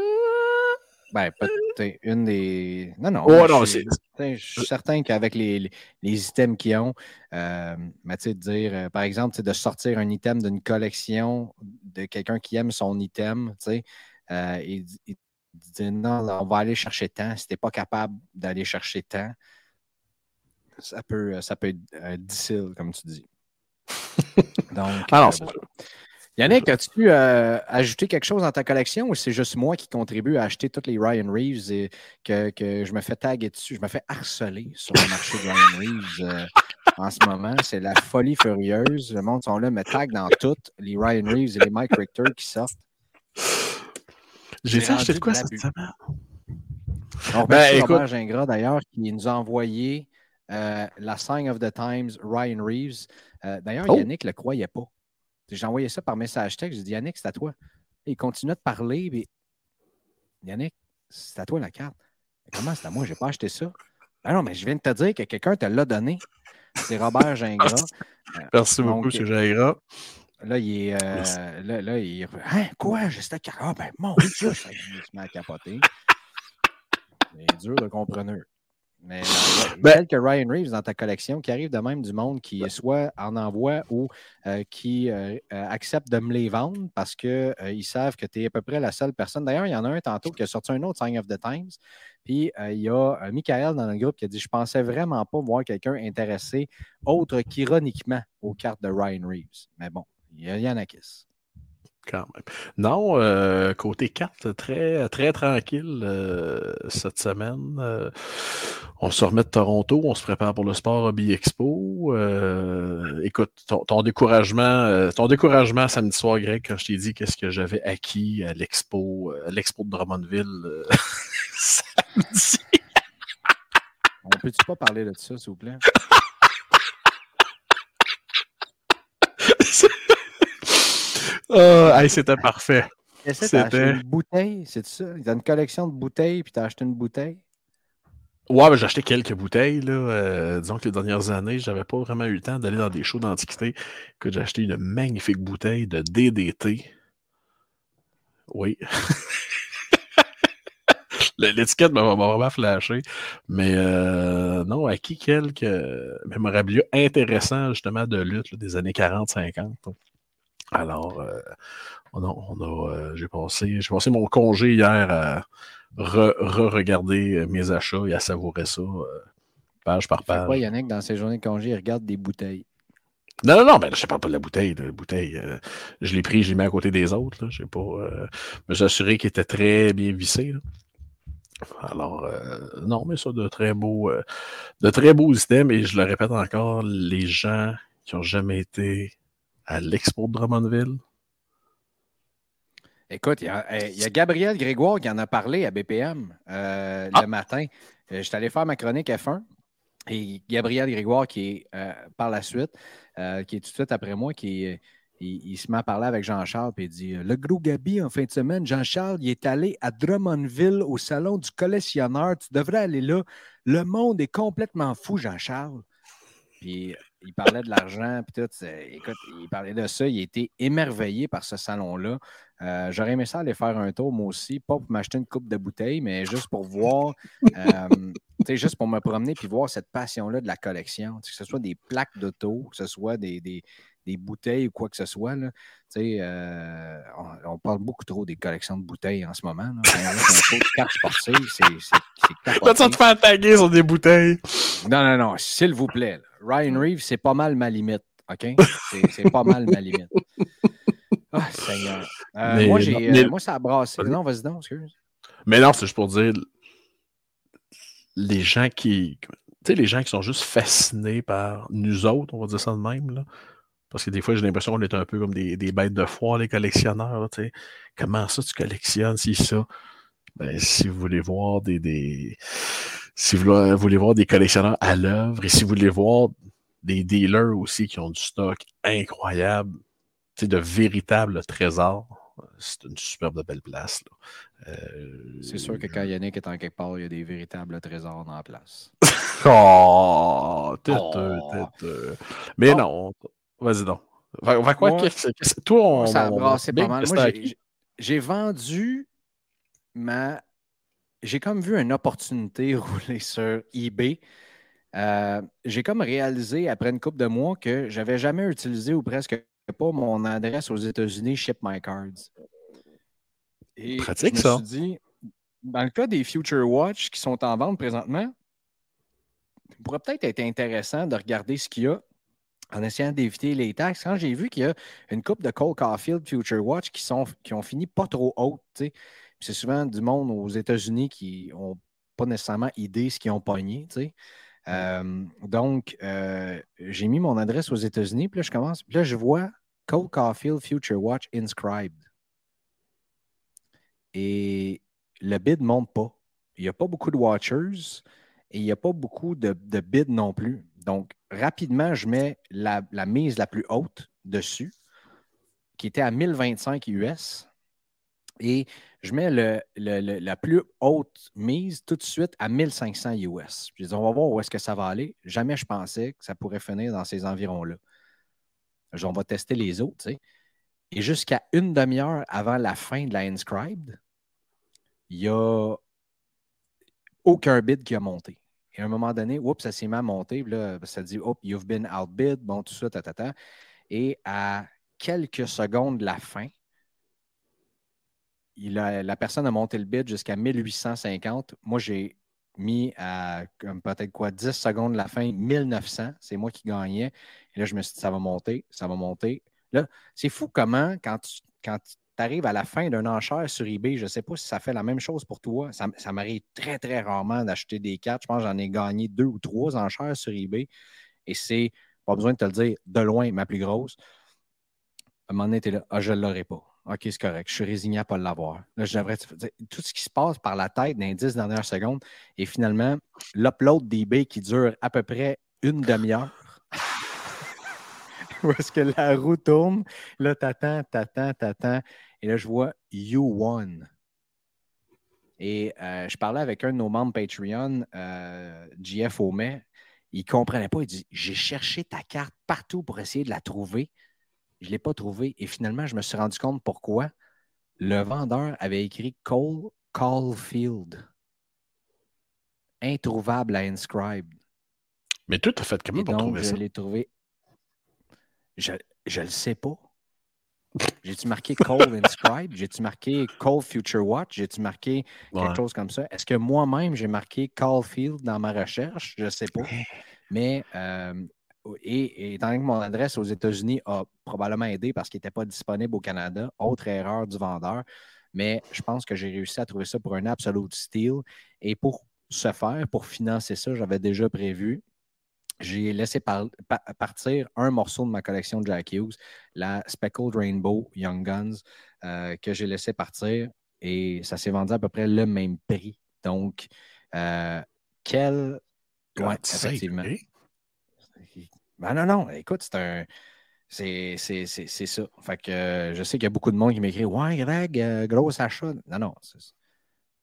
Ben, peut-être une des. Non, non. Oh, je, suis certain qu'avec les, les, items qu'ils ont, euh, mais tu sais, de dire, euh, par exemple, de sortir un item d'une collection de quelqu'un qui aime son item, tu sais, euh, et, dire non, on va aller chercher tant. Si tu n'es pas capable d'aller chercher tant, ça peut, ça peut être difficile, comme tu dis. Donc, Alors, Yannick, as-tu euh, ajouté quelque chose dans ta collection ou c'est juste moi qui contribue à acheter toutes les Ryan Reeves et que, je me fais taguer dessus? Je me fais harceler sur le marché de Ryan Reeves euh, en ce moment. C'est la folie furieuse. Le monde sont là, me tag dans toutes les Ryan Reeves et les Mike Richter qui sortent. J'ai acheté de quoi cette semaine? On ben, Robert Gingras, d'ailleurs, qui nous a envoyé euh, la Sign of the Times Ryan Reeves. d'ailleurs, oh! Yannick ne le croyait pas. J'ai envoyé ça par message texte. J'ai dit Yannick, c'est à toi. il continue de parler. Puis, Yannick, c'est à toi la carte. comment c'est à moi? Je n'ai pas acheté ça. Ben non, mais je viens de te dire que quelqu'un te l'a donné. C'est Robert Gingras. Merci beaucoup, M. Gingras. Là, il est. Euh, là, là, il Hein, quoi? Cette carte. Ah, ben, mon Dieu, ça, se met à capoter. C'est dur de comprendre. Mais euh, ben quelques Ryan Reeves dans ta collection qui arrivent de même du monde qui soit en envoie ou euh, qui euh, accepte de me les vendre parce qu'ils savent que tu es à peu près la seule personne. D'ailleurs, il y en a un tantôt qui a sorti un autre Sign of the Times. Puis il y a Michael dans le groupe qui a dit Je pensais vraiment pas voir quelqu'un intéressé autre qu'ironiquement aux cartes de Ryan Reeves. Mais bon, il y, en a qui. Quand même. Non, euh, côté 4, très, très tranquille euh, cette semaine. Euh, on se remet de Toronto, on se prépare pour le Sport Hobby Expo. écoute, ton, découragement, ton découragement samedi soir, Greg, quand je t'ai dit qu'est-ce que j'avais acquis à l'expo, l'expo de Drummondville samedi. on peut-tu pas parler de ça, s'il vous plaît? Oh, c'était parfait. C'était une bouteille, c'est ça? T'as une collection de bouteilles, puis t'as acheté une bouteille? Ouais, j'ai acheté quelques bouteilles. Là. Euh, disons que les dernières années, j'avais pas vraiment eu le temps d'aller dans des shows d'antiquité. Que j'ai acheté une magnifique bouteille de DDT. Oui. L'étiquette m'a vraiment flashé. Mais euh, non, acquis quelques mémorabilia intéressants justement de lutte des années 40-50. Alors, euh, on a, euh, j'ai passé, passé mon congé hier à re-regarder mes achats et à savourer ça euh, page par page. Pourquoi Yannick, dans ses journées de congé, il regarde des bouteilles? Non, non, non, ben, je ne parle pas de la bouteille. La bouteille je l'ai pris, je l'ai mis à côté des autres. Je pas, me suis assuré qu'il était très bien vissé. Alors, non, mais ça, de très beaux, de très beaux items. Et je le répète encore, les gens qui n'ont jamais été à l'Expo de Drummondville? Écoute, il y, a Gabriel Grégoire qui en a parlé à BPM euh, ah. le matin. Euh, je suis allé faire ma chronique F1 et Gabriel Grégoire qui est euh, par la suite, qui est tout de suite après moi, qui il, se met à parler avec Jean-Charles et il dit Le gros Gabi, en fin de semaine, Jean-Charles, il est allé à Drummondville au salon du collectionneur. Tu devrais aller là. Le monde est complètement fou, Jean-Charles. Puis il parlait de l'argent, puis tout. Écoute, il parlait de ça. Il était émerveillé par ce salon-là. Euh, j'aurais aimé ça aller faire un tour, moi aussi. Pas pour m'acheter une coupe de bouteilles, mais juste pour voir, euh, juste pour me promener puis voir cette passion-là de la collection. Que ce soit des plaques d'auto, que ce soit des bouteilles ou quoi que ce soit. Là. Euh, on, on, parle beaucoup trop des collections de bouteilles en ce moment. Là. c'est carte sportive, c'est Là, tu te faire taguer sur des bouteilles. Non, non, non, s'il vous plaît. Ryan Reeves, c'est pas mal ma limite. OK? C'est pas mal ma limite. Ah, Seigneur. Euh, moi, j'ai, euh, moi, ça a brassé. Non, vas-y donc, excuse. Mais non, c'est juste pour dire les gens qui. Tu sais, les gens qui sont juste fascinés par nous autres, on va dire ça de même, là. Parce que des fois, j'ai l'impression qu'on est un peu comme des, bêtes de foire, les collectionneurs. Comment ça, tu collectionnes, si ça? Ben, si vous voulez voir des, si vous voulez voir des collectionneurs à l'œuvre et si vous voulez voir des dealers aussi qui ont du stock incroyable, de véritables trésors, c'est une superbe belle place. Euh, c'est sûr que quand Yannick est en quelque part, il y a des véritables trésors dans la place. oh, oh. Mais non, Vas-y donc. Va, quoi? Moi, toi, on, ça a brassé pas mal. Moi, j'ai vendu ma. J'ai comme vu une opportunité rouler sur eBay. Euh, j'ai comme réalisé après une couple de mois que j'avais jamais utilisé ou presque pas mon adresse aux États-Unis Ship My Cards. Et Pratique je me ça. Suis dit, dans le cas des Future Watch qui sont en vente présentement, il pourrait peut-être être intéressant de regarder ce qu'il y a en essayant d'éviter les taxes, quand j'ai vu qu'il y a une coupe de Cole Caulfield Future Watch qui, sont, qui ont fini pas trop hautes, c'est souvent du monde aux États-Unis qui n'ont pas nécessairement idée ce qu'ils ont pogné. Euh, donc, euh, j'ai mis mon adresse aux États-Unis, puis là, je commence, puis là, je vois Cole Caulfield Future Watch Inscribed. Et le bid ne monte pas. Il n'y a pas beaucoup de watchers et il n'y a pas beaucoup de, de bids non plus. Donc, rapidement, je mets la, mise la plus haute dessus, qui était à 1025 US. Et je mets la plus haute mise tout de suite à 1500 US. Je dis, on va voir où est-ce que ça va aller. Jamais je pensais que ça pourrait finir dans ces environs-là. On va tester les autres. Et jusqu'à une demi-heure avant la fin de la Inscribed, il n'y a aucun bid qui a monté. Et à un moment donné, oups, ça s'est mis à monter. Là, ça dit, oups, you've been outbid, bon, tout ça, ta, Et à quelques secondes de la fin, il a, la personne a monté le bid jusqu'à 1850. Moi, j'ai mis à peut-être quoi, 10 secondes de la fin, 1900. C'est moi qui gagnais. Et là, je me suis dit, ça va monter, ça va monter. Là, c'est fou comment, quand tu, quand arrives à la fin d'un enchère sur eBay, je ne sais pas si ça fait la même chose pour toi. Ça, m'arrive très, très rarement d'acheter des cartes. Je pense que j'en ai gagné deux ou trois enchères sur eBay. Et c'est, pas besoin de te le dire, de loin, ma plus grosse. À un moment donné, tu es là, ah, je ne l'aurai pas. OK, c'est correct. Je suis résigné à ne pas l'avoir. Là, tout ce qui se passe par la tête dans les dix dernières secondes et finalement, l'upload d'eBay qui dure à peu près une demi-heure. Où est-ce que la roue tourne? Là, t'attends, t'attends, t'attends. Et là, je vois You Won. Et euh, je parlais avec un de nos membres Patreon, euh, JF Omet. Il ne comprenait pas. Il dit J'ai cherché ta carte partout pour essayer de la trouver. Je ne l'ai pas trouvée. Et finalement, je me suis rendu compte pourquoi. Le vendeur avait écrit Cole Caulfield. Introuvable à Inscribe. Mais toi, tu as fait comment pour trouver ça? Je l'ai trouvé. Je ne le sais pas. J'ai-tu marqué Cole Inscribe? J'ai-tu marqué Cole Future Watch? J'ai-tu marqué quelque chose comme ça? Est-ce que moi-même, j'ai marqué Caulfield dans ma recherche? Je ne sais pas. Mais euh, et, étant donné que mon adresse aux États-Unis a probablement aidé parce qu'il n'était pas disponible au Canada, autre erreur du vendeur, mais je pense que j'ai réussi à trouver ça pour un absolute steal. Et pour ce faire, pour financer ça, j'avais déjà prévu j'ai laissé partir un morceau de ma collection de Jack Hughes, la Speckled Rainbow Young Guns, euh, que j'ai laissé partir et ça s'est vendu à peu près le même prix. Donc, euh, quel. Ouais, effectivement. Ben non, non, écoute, c'est un. C'est ça. Fait que euh, je sais qu'il y a beaucoup de monde qui m'écrit Ouais, Greg, euh, gros achat. Non, non.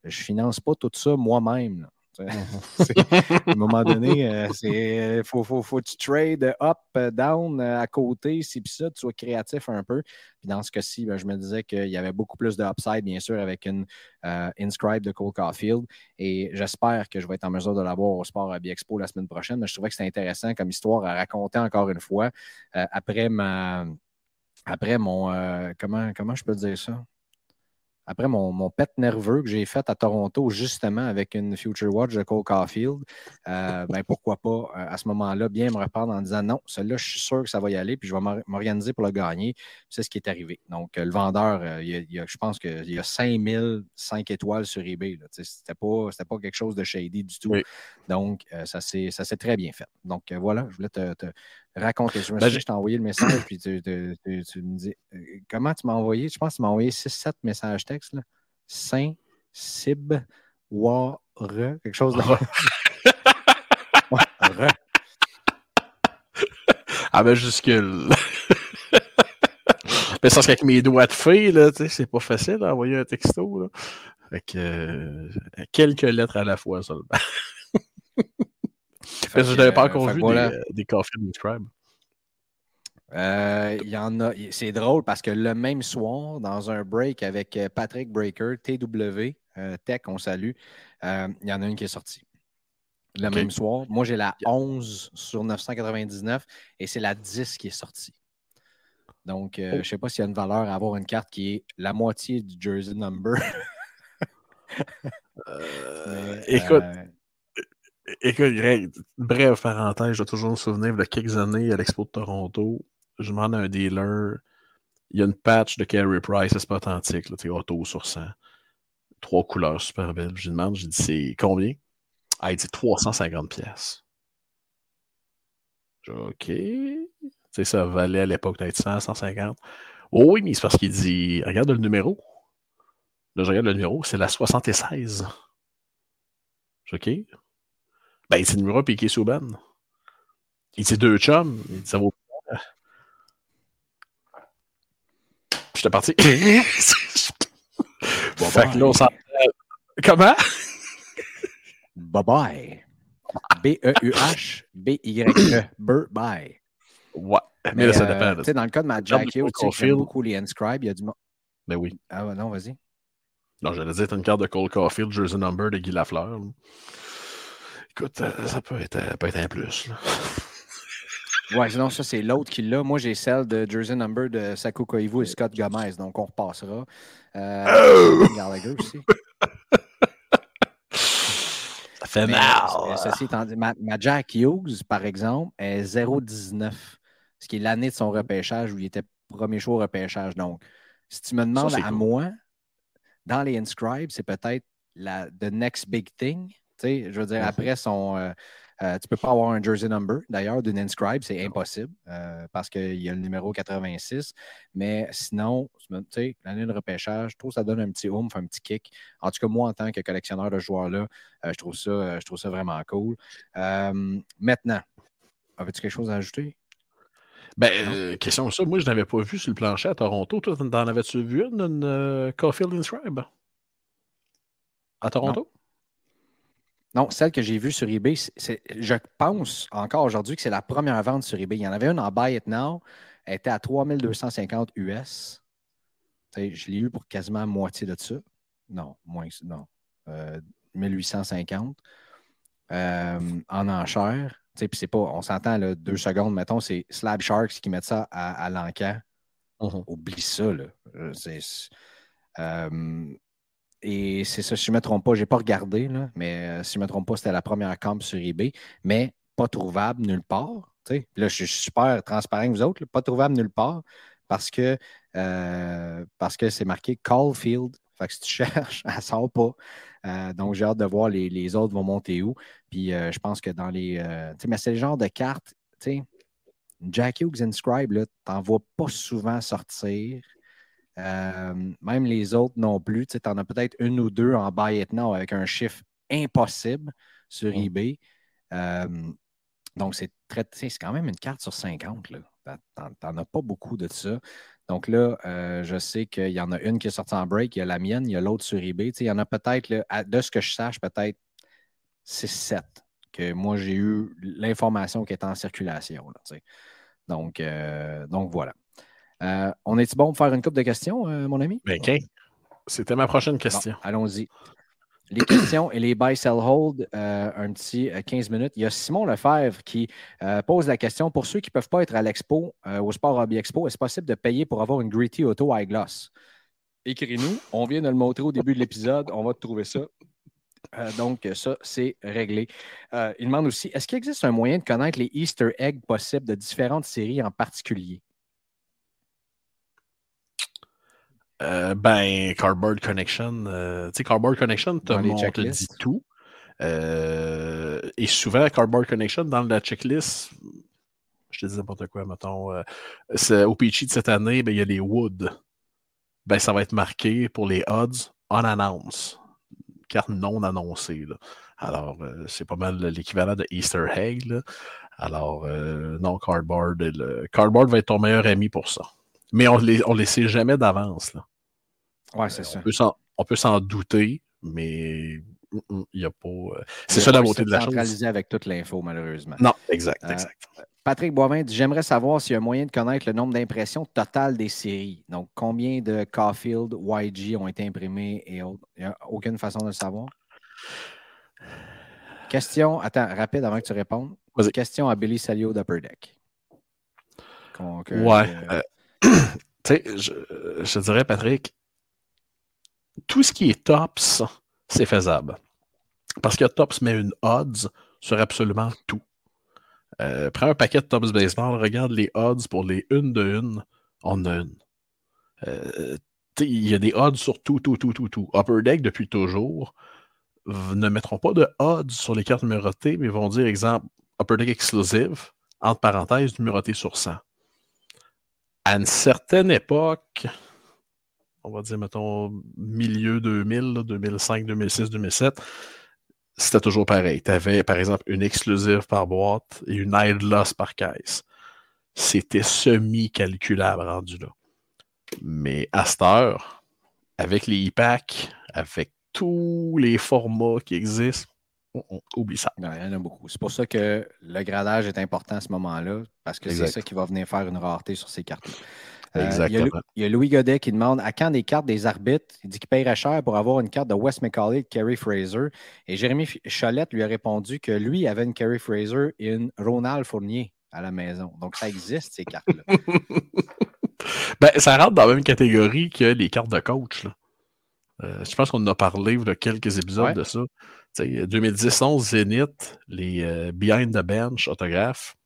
Je finance pas tout ça moi-même. à un moment donné, il euh, faut, faut, que tu trades up, down, à côté, si puis ça, tu sois créatif un peu. Puis dans ce cas-ci, ben, je me disais qu'il y avait beaucoup plus de upside, bien sûr, avec une Inscribe de Cole Caulfield. Et j'espère que je vais être en mesure de l'avoir au Sport à Expo la semaine prochaine. Mais je trouvais que c'était intéressant comme histoire à raconter encore une fois. après ma. Après mon. comment, comment je peux dire ça? Après mon, pet nerveux que j'ai fait à Toronto, justement avec une Future Watch de Cole Caulfield, euh, ben pourquoi pas euh, à ce moment-là bien me reprendre en disant non, celle-là, je suis sûr que ça va y aller, puis je vais m'organiser pour le gagner. C'est ce qui est arrivé. Donc, euh, le vendeur, je pense qu'il y a 5000 5 étoiles sur eBay. Ce n'était pas, pas quelque chose de shady du tout. Donc, ça s'est très bien fait. Donc, voilà, je voulais te, raconter. Je me ben, suis je t'ai envoyé le message, puis tu, me dis comment tu m'as envoyé? Je pense que tu m'as envoyé 6-7 messages textes. Là. Saint, Sib, Wa, Re, quelque chose de. re. À majuscule. Mais c'est qu'avec mes doigts de fée, là, c'est pas facile d'envoyer un texto. Là. Fait que, euh, quelques lettres à la fois seulement. je n'avais pas encore vu des, euh, des coffres de Scribe. Euh, y en a. C'est drôle parce que le même soir, dans un break avec euh, Patrick Breaker, TW, Tech, on salue, il y en a une qui est sortie. Le même soir. Moi, j'ai la 11 sur 999 et c'est la 10 qui est sortie. Donc, oh. je ne sais pas s'il y a une valeur à avoir une carte qui est la moitié du jersey number. écoute, Écoute, bref parenthèse, je dois toujours me souvenir de quelques années à l'Expo de Toronto, je demande à un dealer, il y a une patch de Carey Price, c'est pas authentique, là, auto sur 100. Trois couleurs super belles. Je lui demande, je dis, c'est combien? Ah, il dit 350 pièces. OK. Tu ça valait à l'époque d'être 100, 150. Oh oui, mais c'est parce qu'il dit, regarde le numéro. Là, je regarde le numéro, c'est la 76. OK. Ben, c'est numéro piqué sous Ben. Il dit deux chums. Il dit, ça vaut. J'étais parti. bon, fait que là, on s'en. Comment? Bye bye. B-E-U-H, B-Y-E. Bye. Ouais. Mais, là, ça euh, dépend. Tu sais, dans le cas de ma Jack Hughes, j'aime beaucoup les Inscribe. Il y a du monde. Ben oui. Ah non, vas-y. Non, j'allais dire, t'as une carte de Cole Caulfield, Jersey Number de Guy Lafleur. Écoute, euh, ça peut être, peut être un plus. Là. Ouais, sinon, ça, c'est l'autre qui l'a. Moi, j'ai celle de Jersey Number de Saku Koivu et Scott Gomez, donc on repassera. Euh, oh! Gallagher aussi. Ça fait mal. Ceci étant dit, ma, Jack Hughes, par exemple, est 0,19, ce qui est l'année de son repêchage où il était premier choix repêchage. Donc, si tu me demandes à moi, dans les inscribes, c'est peut-être la the next big thing. Je veux dire, après son. Euh, euh, tu ne peux pas avoir un jersey number, d'ailleurs, d'une inscribe, c'est impossible euh, parce qu'il y a le numéro 86. Mais sinon, l'année de repêchage, je trouve que ça donne un petit oomph, un petit kick. En tout cas, moi, en tant que collectionneur de joueurs-là, je, trouve ça, je trouve ça vraiment cool. maintenant, avais-tu quelque chose à ajouter? Ben, question ça, moi je n'avais pas vu sur le plancher à Toronto. Toi, t'en avais-tu vu une, une Caulfield Inscribe? À Toronto? Non, celle que j'ai vue sur eBay, je pense encore aujourd'hui que c'est la première vente sur eBay. Il y en avait une en Buy It Now, elle était à 3250 US. je l'ai eu pour quasiment la moitié de ça. Non, moins, non. 1850 euh, euh, en enchère. Puis c'est pas, on s'entend deux secondes, mettons, c'est Slab Sharks qui mettent ça à, à l'encan. Uh-huh. Oublie ça, là. Euh, et c'est ça, si je ne me trompe pas, je n'ai pas regardé, mais euh, si je ne me trompe pas, c'était la première camp sur eBay, mais pas trouvable nulle part. Là, je suis super transparent avec vous autres, pas trouvable nulle part parce que euh, c'est marqué Caulfield. Fait que si tu cherches, elle ne sort pas. Euh, donc, j'ai hâte de voir les, autres vont monter où. Puis je pense que dans les. mais c'est le genre de carte. Jack Hughes Inscribe, tu n'en vois pas souvent sortir. Euh, même les autres non plus. Tu en as peut-être une ou deux en buy it now avec un chiffre impossible sur mm. eBay. Euh, donc, c'est très, c'est quand même une carte sur 50. Tu n'en as pas beaucoup de ça. Donc là, euh, je sais qu'il y en a une qui est sortie en break, il y a la mienne, il y a l'autre sur eBay. il y en a peut-être, de ce que je sache, peut-être 6-7 que moi j'ai eu l'information qui est en circulation. donc, donc voilà. Euh, on est-il bon pour faire une coupe de questions, euh, mon ami? Ben, OK. C'était ma prochaine question. Allons-y. Les questions et les buy, sell, hold, euh, un petit 15 minutes. Il y a Simon Lefebvre qui pose la question pour ceux qui ne peuvent pas être à l'expo, au Sport Hobby Expo, est-ce possible de payer pour avoir une Gritty Auto Eyeglass? Écris-nous. On vient de le montrer au début de l'épisode. On va te trouver ça. donc, ça, c'est réglé. il demande aussi est-ce qu'il existe un moyen de connaître les Easter eggs possibles de différentes séries en particulier? Euh, ben, Cardboard Connection. Euh, tu sais, Cardboard Connection, on te dit tout. Euh, et souvent, Cardboard Connection, dans la checklist, je te dis n'importe quoi, mettons, au Peachy de cette année, ben, il y a les Wood. Ben, ça va être marqué pour les odds on announce, carte non annoncée. Alors, c'est pas mal l'équivalent de Easter egg. Alors, non, Cardboard, le... Cardboard va être ton meilleur ami pour ça. Mais on ne les sait jamais d'avance. Oui, c'est euh, ça. On peut s'en douter, mais mm, mm, il n'y a pas. Euh, c'est ça la beauté de la chose. centralisé avec toute l'info, malheureusement. Non, exact, euh, exact. Patrick Boivin dit J'aimerais savoir s'il y a un moyen de connaître le nombre d'impressions totales des séries. Donc, combien de Caulfield, YG ont été imprimés et autres? Il n'y a aucune façon de le savoir. Question, attends, rapide avant que tu répondes. Question à Billy Salio d'Upper Deck. ouais. Tu je, je, dirais, Patrick, tout ce qui est tops, c'est faisable. Parce que tops met une odds sur absolument tout. Euh, prends un paquet de tops baseball, regarde les odds pour les une de une, on a une. Euh, il y a des odds sur tout, tout, tout, tout, tout. Upper Deck, depuis toujours, ne mettront pas de odds sur les cartes numérotées, mais vont dire, exemple, Upper Deck exclusive, entre parenthèses, numéroté sur 100. À une certaine époque, on va dire, mettons, milieu 2000, 2005, 2006, 2007, c'était toujours pareil. Tu avais, par exemple, une exclusive par boîte et une aide par caisse. C'était semi-calculable rendu là. Mais à cette heure, avec les e-packs, avec tous les formats qui existent, on, oublie ça. il y en a beaucoup. C'est pour ça que le gradage est important à ce moment-là, parce que c'est ça qui va venir faire une rareté sur ces cartes-là. Euh, il, y a, Louis Godet qui demande à quand des cartes des arbitres? Il dit qu'il paierait cher pour avoir une carte de Wes McCauley de Kerry Fraser. Et Jérémy Cholette lui a répondu que lui avait une Kerry Fraser et une Ronald Fournier à la maison. Donc ça existe, ces cartes-là. ben, ça rentre dans la même catégorie que les cartes de coach. Euh, je pense qu'on en a parlé il y a quelques épisodes de ça. 2010-11 Zénith, les euh, Behind the Bench autographes.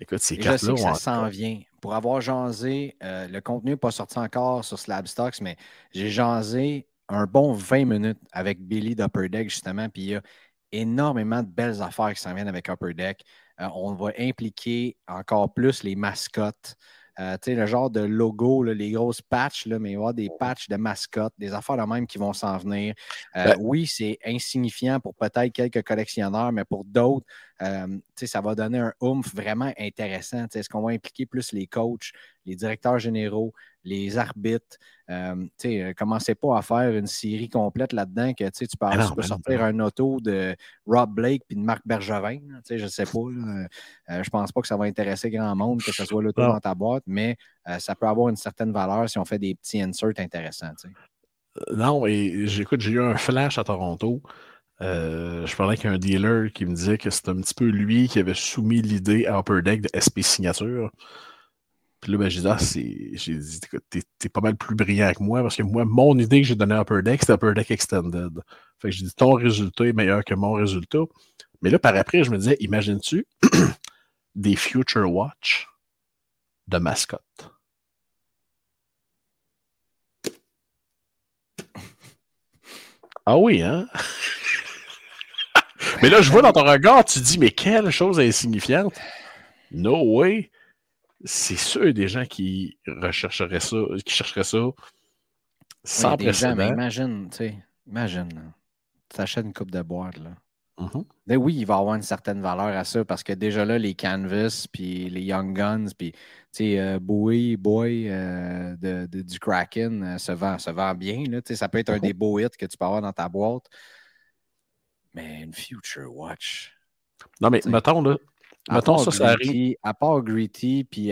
Écoute, ces cartes-là. Ça s'en vient pour avoir jasé, euh, le contenu n'est pas sorti encore sur Slabstocks, mais j'ai jasé un bon 20 minutes avec Billy d'Upper Deck, justement, puis il y a énormément de belles affaires qui s'en viennent avec Upper Deck. Euh, on va impliquer encore plus les mascottes. Euh, tu sais, le genre de logo, les grosses patchs, là, mais il va y avoir des patchs de mascottes, des affaires de même qui vont s'en venir. Euh, ben oui, c'est insignifiant pour peut-être quelques collectionneurs, mais pour d'autres, euh, ça va donner un oomph vraiment intéressant. Est-ce qu'on va impliquer plus les coachs, les directeurs généraux, les arbitres? Euh, euh, commencez pas à faire une série complète là-dedans que tu, peux, ben ben sortir un auto de Rob Blake puis de Marc Bergevin. Je ne sais pas. je pense pas que ça va intéresser grand monde que ce soit l'auto dans ta boîte, mais ça peut avoir une certaine valeur si on fait des petits inserts intéressants. Non, et j'écoute, j'ai eu un flash à Toronto. Euh, je parlais avec un dealer qui me disait que c'était un petit peu lui qui avait soumis l'idée à Upper Deck de SP Signature. Puis là, ben, j'ai dit, ah, j'ai dit, t'es, pas mal plus brillant que moi parce que moi, mon idée que j'ai donnée à Upper Deck, c'était Upper Deck Extended. Fait que j'ai dit, ton résultat est meilleur que mon résultat. Mais là, par après, je me disais, imagines-tu des Future Watch de mascotte? Ah oui, hein? Mais là, je vois dans ton regard, tu dis, mais quelle chose insignifiante. No way. C'est sûr des gens qui rechercheraient ça, qui chercheraient ça sans oui, précédent. imagine, tu sais, imagine. Tu achètes une coupe de boîte, là. Mm-hmm. Oui, il va avoir une certaine valeur à ça parce que déjà là, les Canvas, puis les Young Guns, puis euh, Bowie, Boy euh, de, du Kraken euh, se, vend, se vend bien. Là, ça peut être un mm-hmm. des beaux hits que tu peux avoir dans ta boîte. Mais une Future Watch. Non, mais mettons, là. Mettons, ça, ça arrive. À part Gritty, puis.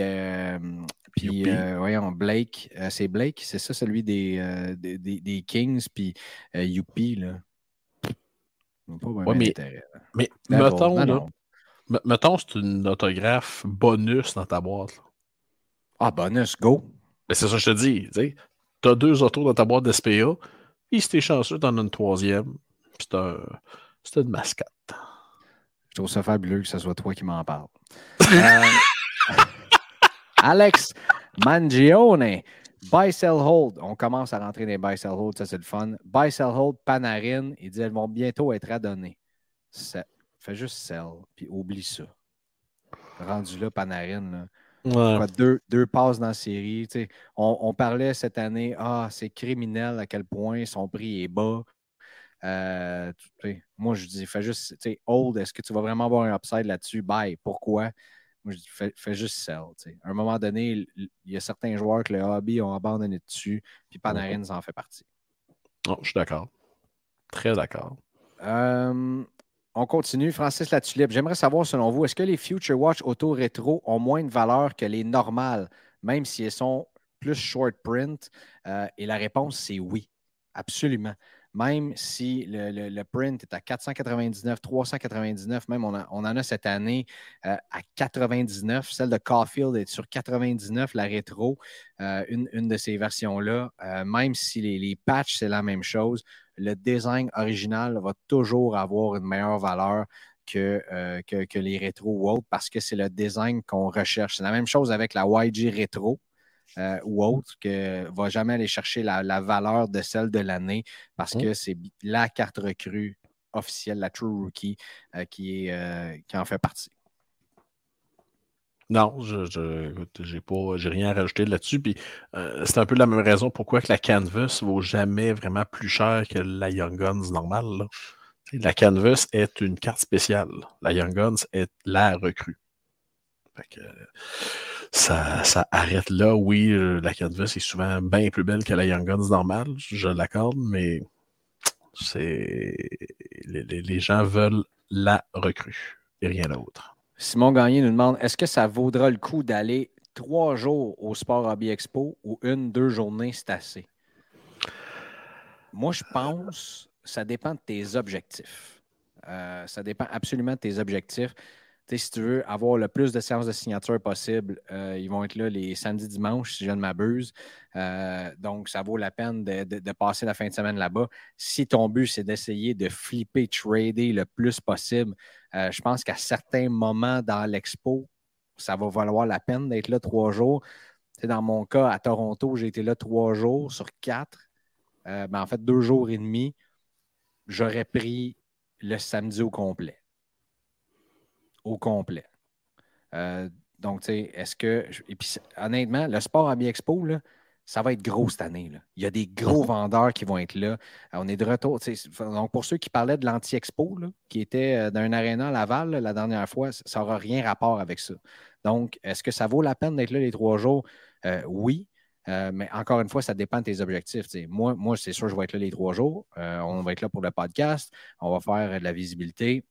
puis, voyons, Blake, c'est Blake, c'est ça, celui des, des, des, Kings, puis Youpi, là. Pas mais, mais mettons, là, mettons, c'est une autographe bonus dans ta boîte. Ah, bonus, go. Mais c'est ça que je te dis. Tu as deux autos dans ta boîte d'SPA, et si t'es chanceux, t'en as une troisième. c'est un, c'est une mascotte. Je trouve ça fabuleux que ce soit toi qui m'en parle. Euh, Alex Mangione, buy, sell, hold. On commence à rentrer dans les buy, sell, hold. Ça, c'est le fun. Buy, sell, hold, Panarin. Il dit elles vont bientôt être adonnées. Fais juste sell, puis oublie ça. Rendu là, Panarin, deux, deux, passes dans la série. On, on, parlait cette année, ah, c'est criminel à quel point son prix est bas. Euh, moi, je dis, fais juste, hold, est-ce que tu vas vraiment avoir un upside là-dessus? Bye. Pourquoi? Moi, je dis, fais, juste sell. À un moment donné, il y a certains joueurs que le hobby ont abandonné dessus, puis Panarin, ça en fait partie. Oh, je suis d'accord. Très d'accord. Euh, on continue. Francis Latulippe, j'aimerais savoir, selon vous, est-ce que les Future Watch Auto Rétro ont moins de valeur que les normales, même si elles sont plus short print? Euh, et la réponse, c'est oui. Absolument même si le, print est à 499, 399, même on, en a cette année euh, à 99. Celle de Caulfield est sur 99, la rétro, euh, une, de ces versions-là. Euh, même si les, patchs, c'est la même chose, le design original va toujours avoir une meilleure valeur que, que, les rétros ou autres parce que c'est le design qu'on recherche. C'est la même chose avec la YG rétro. Euh, ou autre que va jamais aller chercher la, valeur de celle de l'année parce que c'est la carte recrue officielle, la True Rookie, euh, qui, est, euh, qui en fait partie. Non, je n'ai pas j'ai rien à rajouter là-dessus. Puis c'est un peu la même raison pourquoi que la Canvas ne vaut jamais vraiment plus cher que la Young Guns normale. La Canvas est une carte spéciale. La Young Guns est la recrue. Fait que, ça, arrête là. Oui, euh, la canvas est souvent bien plus belle que la Young Guns normale, je l'accorde, mais c'est les, gens veulent la recrue et rien d'autre. Simon Gagné nous demande est-ce que ça vaudra le coup d'aller trois jours au Sport Hobby Expo ou une, deux journées, c'est assez? Moi, je pense ça dépend de tes objectifs. Euh, ça dépend absolument de tes objectifs si tu veux avoir le plus de séances de signature possible, euh, ils vont être là les samedis, dimanches, si je ne m'abuse. Euh, donc, ça vaut la peine de, passer la fin de semaine là-bas. Si ton but, c'est d'essayer de flipper, trader le plus possible, euh, je pense qu'à certains moments dans l'expo, ça va valoir la peine d'être là trois jours. dans mon cas, à Toronto, j'ai été là trois jours sur quatre. Ben, en fait, deux jours et demi. J'aurais pris le samedi au complet. Au complet. Euh, donc, tu sais, est-ce que. Et puis, honnêtement, le sport à Expo, là, ça va être gros cette année. Là. Il y a des gros vendeurs qui vont être là. On est de retour. Donc, pour ceux qui parlaient de l'anti-expo, qui était euh, d'un aréna à Laval la dernière fois, ça n'aura rien rapport avec ça. Donc, est-ce que ça vaut la peine d'être là les trois jours? Euh, oui. Euh, mais encore une fois, ça dépend de tes objectifs. Moi, moi c'est sûr, je vais être là les trois jours. on va être là pour le podcast. On va faire de la visibilité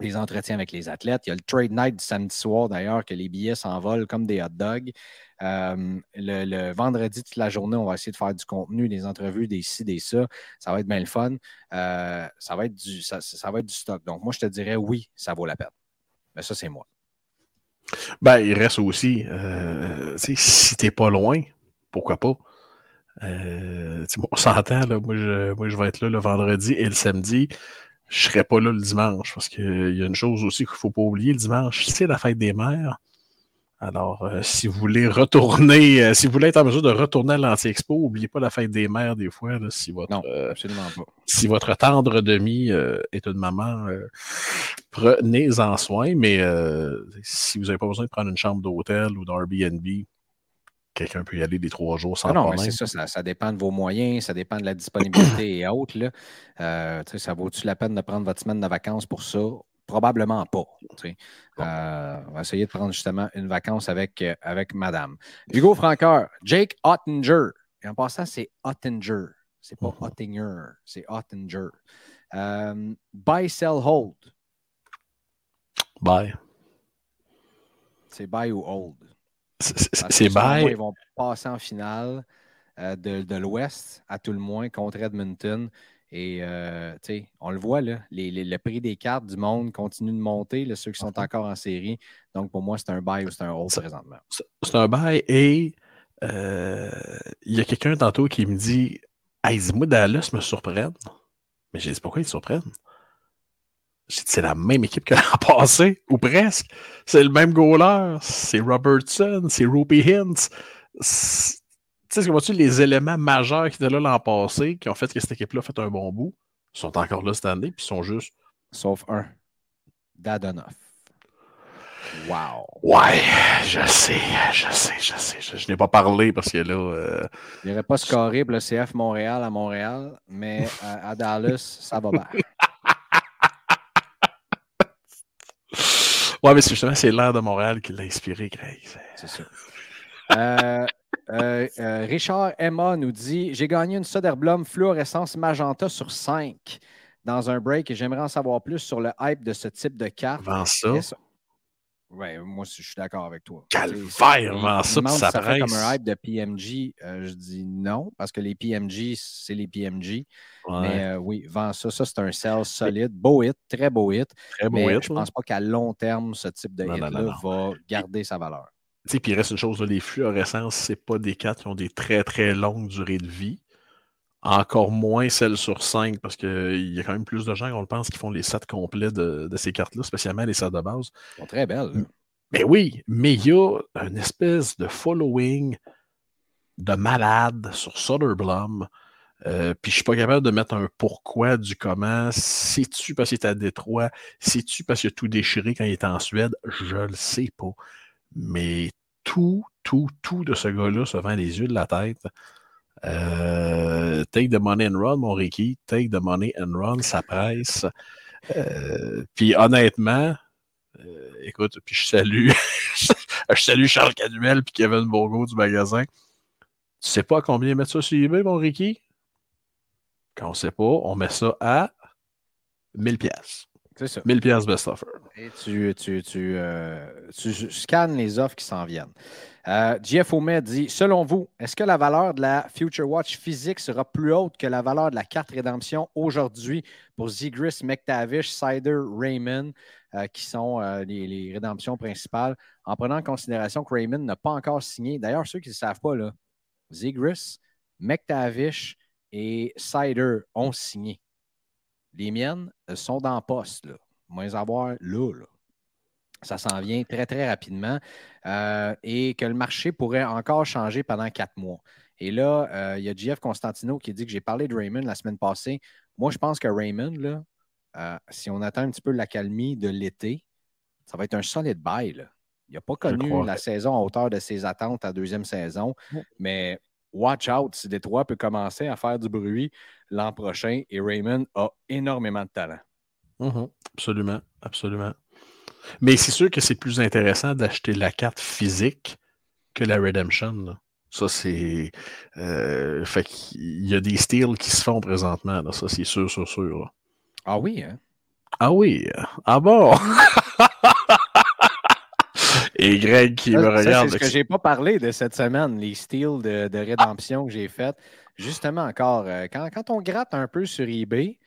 les entretiens avec les athlètes. Il y a le trade night du samedi soir d'ailleurs, que les billets s'envolent comme des hot dogs. Euh, le, vendredi, toute la journée, on va essayer de faire du contenu, des entrevues, des ci, des ça. Ça va être bien le fun. Euh, ça, va être du, ça, va être du stock. Donc, moi, je te dirais oui, ça vaut la peine. Mais ça, c'est moi. Ben, il reste aussi, euh, si t'es pas loin, pourquoi pas? on s'entend, moi je, moi je vais être là le vendredi et le samedi je serai pas là le dimanche parce qu'il y a une chose aussi qu'il ne faut pas oublier. Le dimanche, c'est la fête des mères. Alors, euh, si vous voulez retourner, euh, si vous voulez être en mesure de retourner à l'Anti-Expo, n'oubliez pas la fête des mères des fois. si votre, non, euh, absolument pas. Si votre tendre demi est une maman, prenez-en soin. Mais si vous n'avez pas besoin de prendre une chambre d'hôtel ou d'Airbnb, quelqu'un peut y aller des trois jours sans ah non, c'est ça, ça, dépend de vos moyens, ça dépend de la disponibilité et autres. Là. Euh, ça vaut-tu la peine de prendre votre semaine de vacances pour ça? Probablement pas. Euh, on va essayer de prendre justement une vacance avec, euh, avec madame. Hugo Franqueur, Jake Ottinger. Et en passant, c'est Ottinger. C'est pas mm-hmm. Ottinger, c'est Ottinger. buy, sell, hold. Buy. C'est buy ou hold? C'est bye. Ils vont passer en finale euh, de, l'Ouest, à tout le moins, contre Edmonton. Et euh, on le voit, là, le prix des cartes du monde continue de monter, ceux qui sont uh-huh. encore en série. Donc, pour moi, c'est un buy ou c'est un hold présentement. C'est un buy et euh, il y a quelqu'un tantôt qui me dit Hey, dis-moi, Dallas me surprennent. Mais j'ai dit pourquoi ils surprennent c'est la même équipe que l'an passé, ou presque. C'est le même goaler. C'est Robertson, c'est Ruby Hintz. Tu sais, ce tu les éléments majeurs qui étaient là l'an passé, qui ont fait que cette équipe-là a fait un bon bout, sont encore là cette année, puis ils sont juste. Sauf un. Dadonoff. Wow. Ouais, je sais, je sais, je sais. Je, n'ai pas parlé parce que là. Euh... Il n'y aurait pas scoré pour le CF Montréal à Montréal, mais à, à Dallas, ça va bien. Ouais, mais justement, c'est l'air de Montréal qui l'a inspiré, Greg. C'est ça. Euh, euh, euh, Richard Emma nous dit J'ai gagné une Soderblom fluorescence magenta sur 5 dans un break et j'aimerais en savoir plus sur le hype de ce type de carte. Vends ça. Oui, moi, je suis d'accord avec toi. Calvaire, vends ça, ça, ça fait comme un hype de PMG. je dis non, parce que les PMG, c'est les PMG. Mais oui, vends ça. Ça, c'est un sell solide. Beau hit, très beau hit. Très beau mais hit. Je ne pense pas qu'à long terme, ce type de hit-là va garder sa valeur. Puis il reste une chose, les fluorescences, ce pas des cartes qui ont des très, très longues durées de vie. Encore moins celles sur 5, parce qu'il y a quand même plus de gens, on le pense, qui font les sets complets de, ces cartes-là, spécialement les sets de base. Elles sont très belles. Mais oui, mais il y a une espèce de following de malade sur Soderblom euh, puis je suis pas capable de mettre un pourquoi du comment. C'est-tu parce qu'il est à Détroit? C'est-tu parce qu'il a tout déchiré quand il est en Suède? Je le sais pas. Mais tout, tout, tout de ce gars-là se vend les yeux de la tête. Euh, take the money and run, mon Ricky. Take the money and run, ça presse. Euh, puis honnêtement, écoute, puis je salue, je salue Charles Canuel puis Kevin Bourgo du magasin. Tu sais pas combien mettre ça sur eBay, mon Ricky? Quand on sait pas, on met ça à 1000 pièces. C'est ça. 1000 pièces best offer. Et tu, tu, tu, euh, tu, scannes les offres qui s'en viennent. Euh, Jeff Omet dit Selon vous, est-ce que la valeur de la Future Watch physique sera plus haute que la valeur de la carte rédemption aujourd'hui pour Zigris, McTavish, Cider, Raymond, euh, qui sont les, les, rédemptions principales, en prenant en considération que Raymond n'a pas encore signé? D'ailleurs, ceux qui ne savent pas, là, Zigris, McTavish, et Cider ont signé. Les miennes sont dans poste, là. Moins avoir là, là. Ça s'en vient très, très rapidement euh, et que le marché pourrait encore changer pendant quatre mois. Et là, euh, il y a JF Constantino qui dit que j'ai parlé de Raymond la semaine passée. Moi, je pense que Raymond, là, euh, si on attend un petit peu l'accalmie de l'été, ça va être un solide bail. Il n'a pas connu la saison à hauteur de ses attentes à deuxième saison, mais watch out si Détroit peut commencer à faire du bruit l'an prochain et Raymond a énormément de talent. Mm-hmm. Absolument, absolument. Mais c'est sûr que c'est plus intéressant d'acheter la carte physique que la Redemption. Ça, c'est. Euh, fait qu'il y a des styles qui se font présentement. Ça, c'est sûr, sûr, sûr. Ah oui, hein? Ah oui. Ah bon? Et Greg qui me regarde. C'est ce que j'ai pas parlé de cette semaine, les styles de, rédemption que j'ai fait. Justement, encore, euh, quand, quand, on gratte un peu sur eBay,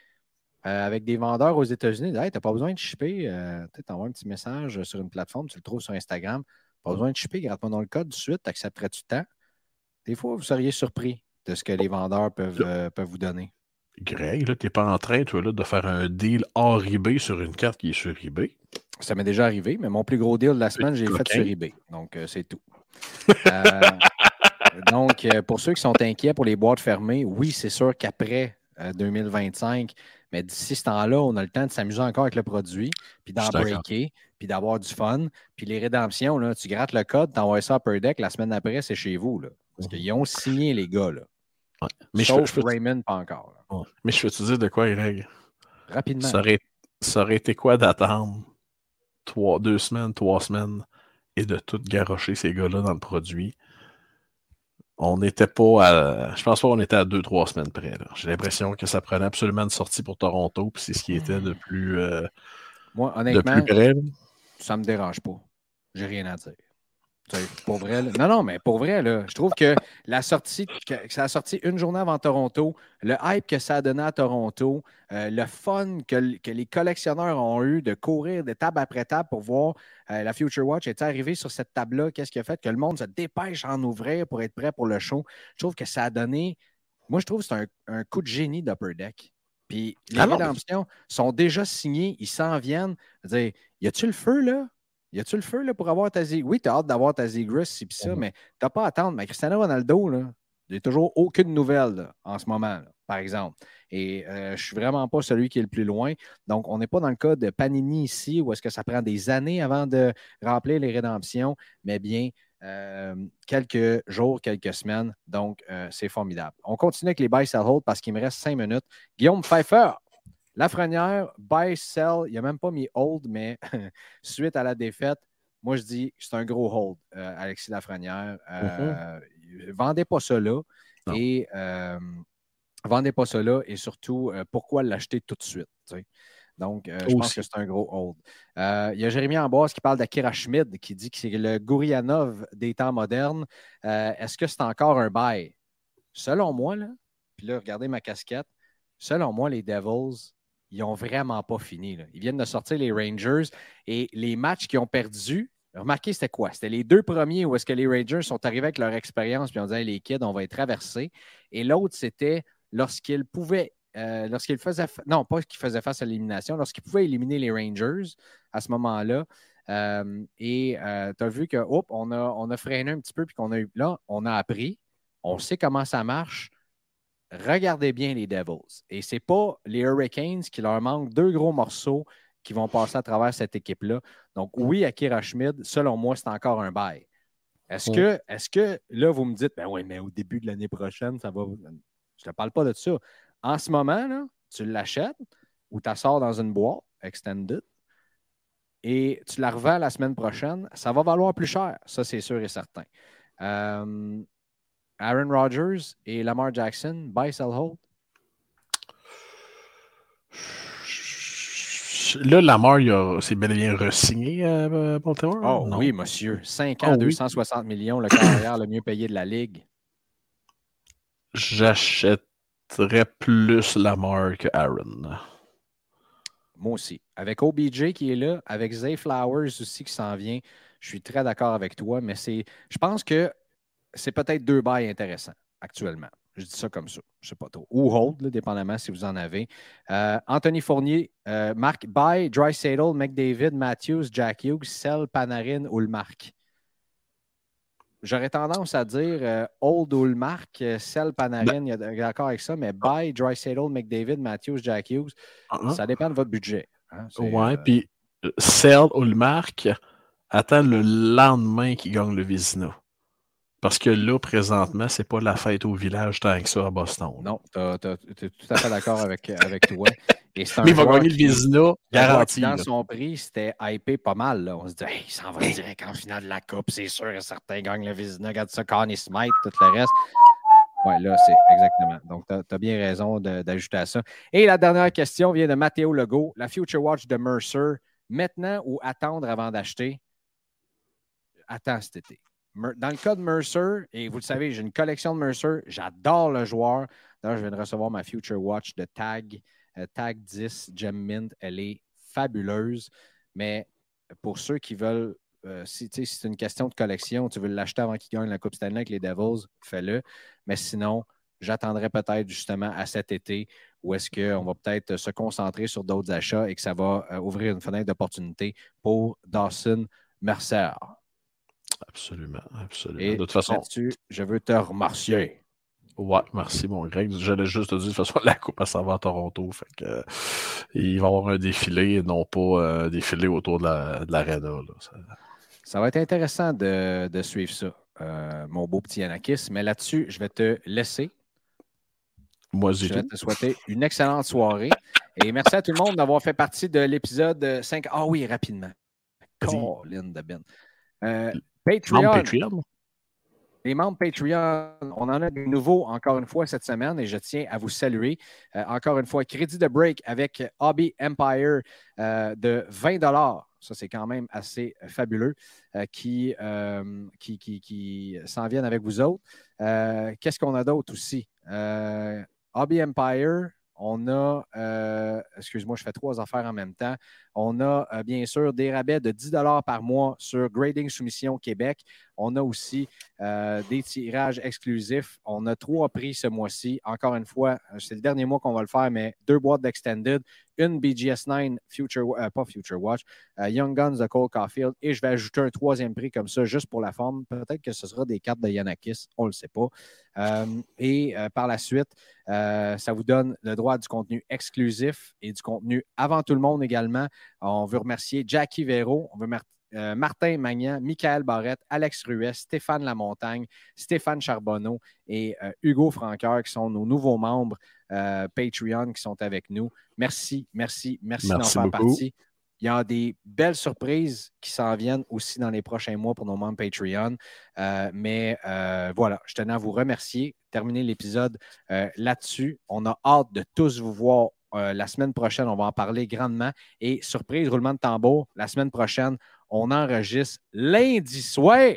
euh, avec des vendeurs aux États-Unis, hey, tu n'as pas besoin de shipper. Euh, tu envoies un petit message sur une plateforme, tu le trouves sur Instagram. Pas besoin de shipper, gratte-moi dans le code tout de suite, accepterais-tu temps? Des fois, vous seriez surpris de ce que les vendeurs peuvent, euh, peuvent vous donner. Greg, tu n'es pas en train, toi, là, de faire un deal hors eBay sur une carte qui est sur eBay. Ça m'est déjà arrivé, mais mon plus gros deal de la semaine, j'ai fait sur eBay. Donc, c'est tout. donc, pour ceux qui sont inquiets pour les boîtes fermées, oui, c'est sûr qu'après 2025, mais d'ici ce temps-là, on a le temps de s'amuser encore avec le produit, puis d'en breaker, puis d'avoir du fun. Puis les rédemptions, là, tu grattes le code, tu envoies ça à Per Deck, la semaine d'après, c'est chez vous. Là, parce qu'ils ont signé, les gars. Là. Mais Sauf je, Raymond, pas encore. Mais je peux te dire de quoi, Greg? Rapidement. Ça aurait, ça aurait été quoi d'attendre trois, deux semaines, trois semaines et de tout garocher ces gars-là dans le produit? on n'était pas à. Je pense pas qu'on était à deux, trois semaines près. J'ai l'impression que ça prenait absolument une sortie pour Toronto, puis c'est ce qui était de plus. Euh, Moi, honnêtement, de plus près, ça me dérange pas. J'ai rien à dire. Pour vrai, non, non, mais pour vrai, là, je trouve que la sortie, que, ça a sorti une journée avant Toronto, le hype que ça a donné à Toronto, euh, le fun que, les collectionneurs ont eu de courir de table après table pour voir euh, la Future Watch est arrivée sur cette table-là, qu'est-ce qui a fait que le monde se dépêche à en ouvrir pour être prêt pour le show. Je trouve que ça a donné, moi, je trouve que c'est un, coup de génie d'Upper Deck. Puis les ah rédemptions sont déjà signées, ils s'en viennent. Dire, y a-tu le feu là? Y a-tu le feu là, pour avoir ta Z? Oui, tu as hâte d'avoir ta Zigris, si pis ça, mais tu n'as pas à attendre. Mais Cristiano Ronaldo, là, il n'y a toujours aucune nouvelle en ce moment, par exemple. Et euh, je ne suis vraiment pas celui qui est le plus loin. Donc, on n'est pas dans le cas de Panini ici, où est-ce que ça prend des années avant de remplir les rédemptions, mais bien euh, quelques jours, quelques semaines. Donc, euh, c'est formidable. On continue avec les buy sell hold parce qu'il me reste cinq minutes. Guillaume Pfeiffer, Lafrenière, buy, sell, il n'a même pas mis hold, mais suite à la défaite, moi je dis c'est un gros hold, euh, Alexis Lafrenière. Euh. Vendez pas ça là. Et euh, vendez pas ça là et surtout, pourquoi l'acheter tout de suite? Donc, je pense que c'est un gros hold. Il y a Jérémy Amboise qui parle d'Akira Schmid, qui dit que c'est le Gourianov des temps modernes. Est-ce que c'est encore un buy? Selon moi, là, puis là, regardez ma casquette. Selon moi, les Devils ils n'ont vraiment pas fini. Ils viennent de sortir les Rangers et les matchs qu'ils ont perdus, remarquez, c'était quoi? C'était les deux premiers où est-ce que les Rangers sont arrivés avec leur expérience puis on disait les kids, on va être traversés. Et l'autre, c'était lorsqu'ils pouvaient, euh, lorsqu'ils faisaient, non, pas qu'ils faisaient face à l'élimination, lorsqu'ils pouvaient éliminer les Rangers à ce moment-là. Euh, et euh, tu as vu que, on a, on a freiné un petit peu puis qu'on a eu, là, on a appris, on sait comment ça marche regardez bien les Devils. Et ce n'est pas les Hurricanes qui leur manquent deux gros morceaux qui vont passer à travers cette équipe-là. Donc, oui, Akira Schmid, selon moi, c'est encore un bail. Est-ce que, est que là, vous me dites, ben oui, mais au début de l'année prochaine, ça va. Je ne te parle pas de ça. En ce moment, là, tu l'achètes ou tu la sors dans une boîte extended et tu la revends la semaine prochaine, ça va valoir plus cher. Ça, c'est sûr et certain. Euh, Aaron Rodgers et Lamar Jackson, buy, sell, hold? Là, Lamar, c'est bel et bien re-signé à Baltimore? Oh oui, monsieur. 5 ans, 260 millions, le carrière le mieux payé de la Ligue. J'achèterais plus Lamar que Aaron. Moi aussi. Avec OBJ qui est là, avec Zay Flowers aussi qui s'en vient, je suis très d'accord avec toi, mais c'est. Je pense que c'est peut-être deux bails intéressants actuellement. Je dis ça comme ça. Je ne sais pas trop. Ou hold, dépendamment si vous en avez. Euh, Anthony Fournier, euh, Marc Dry Saddle, McDavid, Matthews, Jack Hughes, Sell, Panarin ou le Marc. J'aurais tendance à dire euh, Old ou le Marc, Sell, Panarin, il y a d'accord avec ça, mais By, Dry Saddle, McDavid, Matthews, Jack Hughes, uh-huh. ça dépend de votre budget. Hein, ouais, puis Sell ou le Marc attend le lendemain qu'il gagne le Vizina. Parce que là, présentement, c'est pas la fête au village tant que ça à Boston. Non, tu es tout à fait d'accord avec, avec toi. Et Mais il va gagner le Vizina, garanti. Dans son prix, c'était hypé pas mal. Là. On se dit, il s'en va direct en finale de la Coupe, c'est sûr et certain, gagne le Vizina. Regarde ça, Connie Smite, tout le reste. Oui, là, c'est exactement. Donc, tu as, bien raison d'ajouter à ça. Et la dernière question vient de Matteo Legault. La Future Watch de Mercer, maintenant ou attendre avant d'acheter? Attends cet été. Dans le cas de Mercer, et vous le savez, j'ai une collection de Mercer, j'adore le joueur. D'ailleurs, je viens de recevoir ma Future Watch de Tag, euh, Tag 10 Gem Mint. Elle est fabuleuse. Mais pour ceux qui veulent, euh, si, c'est une question de collection, tu veux l'acheter avant qu'il gagne la Coupe Stanley avec les Devils, fais-le. Mais sinon, j'attendrai peut-être justement à cet été où est-ce qu'on va peut-être se concentrer sur d'autres achats et que ça va euh, ouvrir une fenêtre d'opportunité pour Dawson Mercer. Absolument, absolument. Et de toute façon. je veux te remercier. Ouais, merci, mon Greg. J'allais juste te dire, de toute façon, la Coupe, ça va à Toronto. Fait que, euh, il va y avoir un défilé, non pas euh, un défilé autour de l'aréna. ça... ça... va être intéressant de, de suivre ça, euh, mon beau petit Anakis. Mais là-dessus, je vais te laisser. Moi, je vais te souhaiter une excellente soirée. Et merci à tout le monde d'avoir fait partie de l'épisode 5. Ah oui, rapidement. Colin de Ben. Patreon. Les membres Patreon, on en a de nouveaux encore une fois cette semaine et je tiens à vous saluer. Euh, encore une fois, crédit de break avec Hobby Empire euh, de 20 Ça, c'est quand même assez fabuleux euh, qui, qui, qui, qui s'en viennent avec vous autres. Qu'est-ce qu'on a d'autre aussi? Hobby Empire, on a, excuse-moi, je fais trois affaires en même temps. On a euh, bien sûr des rabais de 10 par mois sur Grading Soumission Québec. On a aussi euh, des tirages exclusifs. On a trois prix ce mois-ci. Encore une fois, euh, c'est le dernier mois qu'on va le faire, mais deux boîtes d'Extended, une BGS9 Future, pas Future Watch, Young Guns de Cole Caulfield, et je vais ajouter un troisième prix comme ça, juste pour la forme. Peut-être que ce sera des cartes de Yanakis, on ne le sait pas. et par la suite, ça vous donne le droit du contenu exclusif et du contenu avant tout le monde également. On veut remercier Jackie Véro, on veut euh, Martin Magnan, Michael Barrette, Alex Ruet, Stéphane Lamontagne, Stéphane Charbonneau et euh, Hugo Franqueur qui sont nos nouveaux membres euh, Patreon qui sont avec nous. Merci, merci, merci, d'en faire partie. Il y a des belles surprises qui s'en viennent aussi dans les prochains mois pour nos membres Patreon. mais voilà, je tenais à vous remercier. Terminer l'épisode là-dessus. On a hâte de tous vous voir euh, la semaine prochaine, on va en parler grandement. Et surprise, roulement de tambour, la semaine prochaine, on enregistre lundi soir.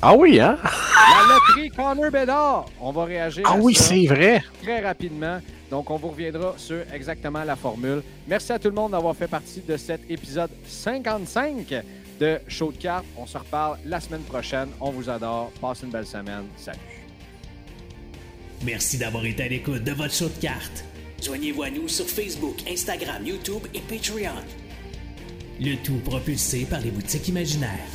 Ah oui, hein? La loterie Connor Bedard. On va réagir. Ah oui, c'est vrai. Très rapidement. Donc, on vous reviendra sur exactement la formule. Merci à tout le monde d'avoir fait partie de cet épisode 55 de Show de cartes. On se reparle la semaine prochaine. On vous adore. Passez une belle semaine. Salut. Merci d'avoir été à l'écoute de votre show de cartes. Joignez-vous à nous sur Facebook, Instagram, YouTube et Patreon. Le tout propulsé par les boutiques imaginaires.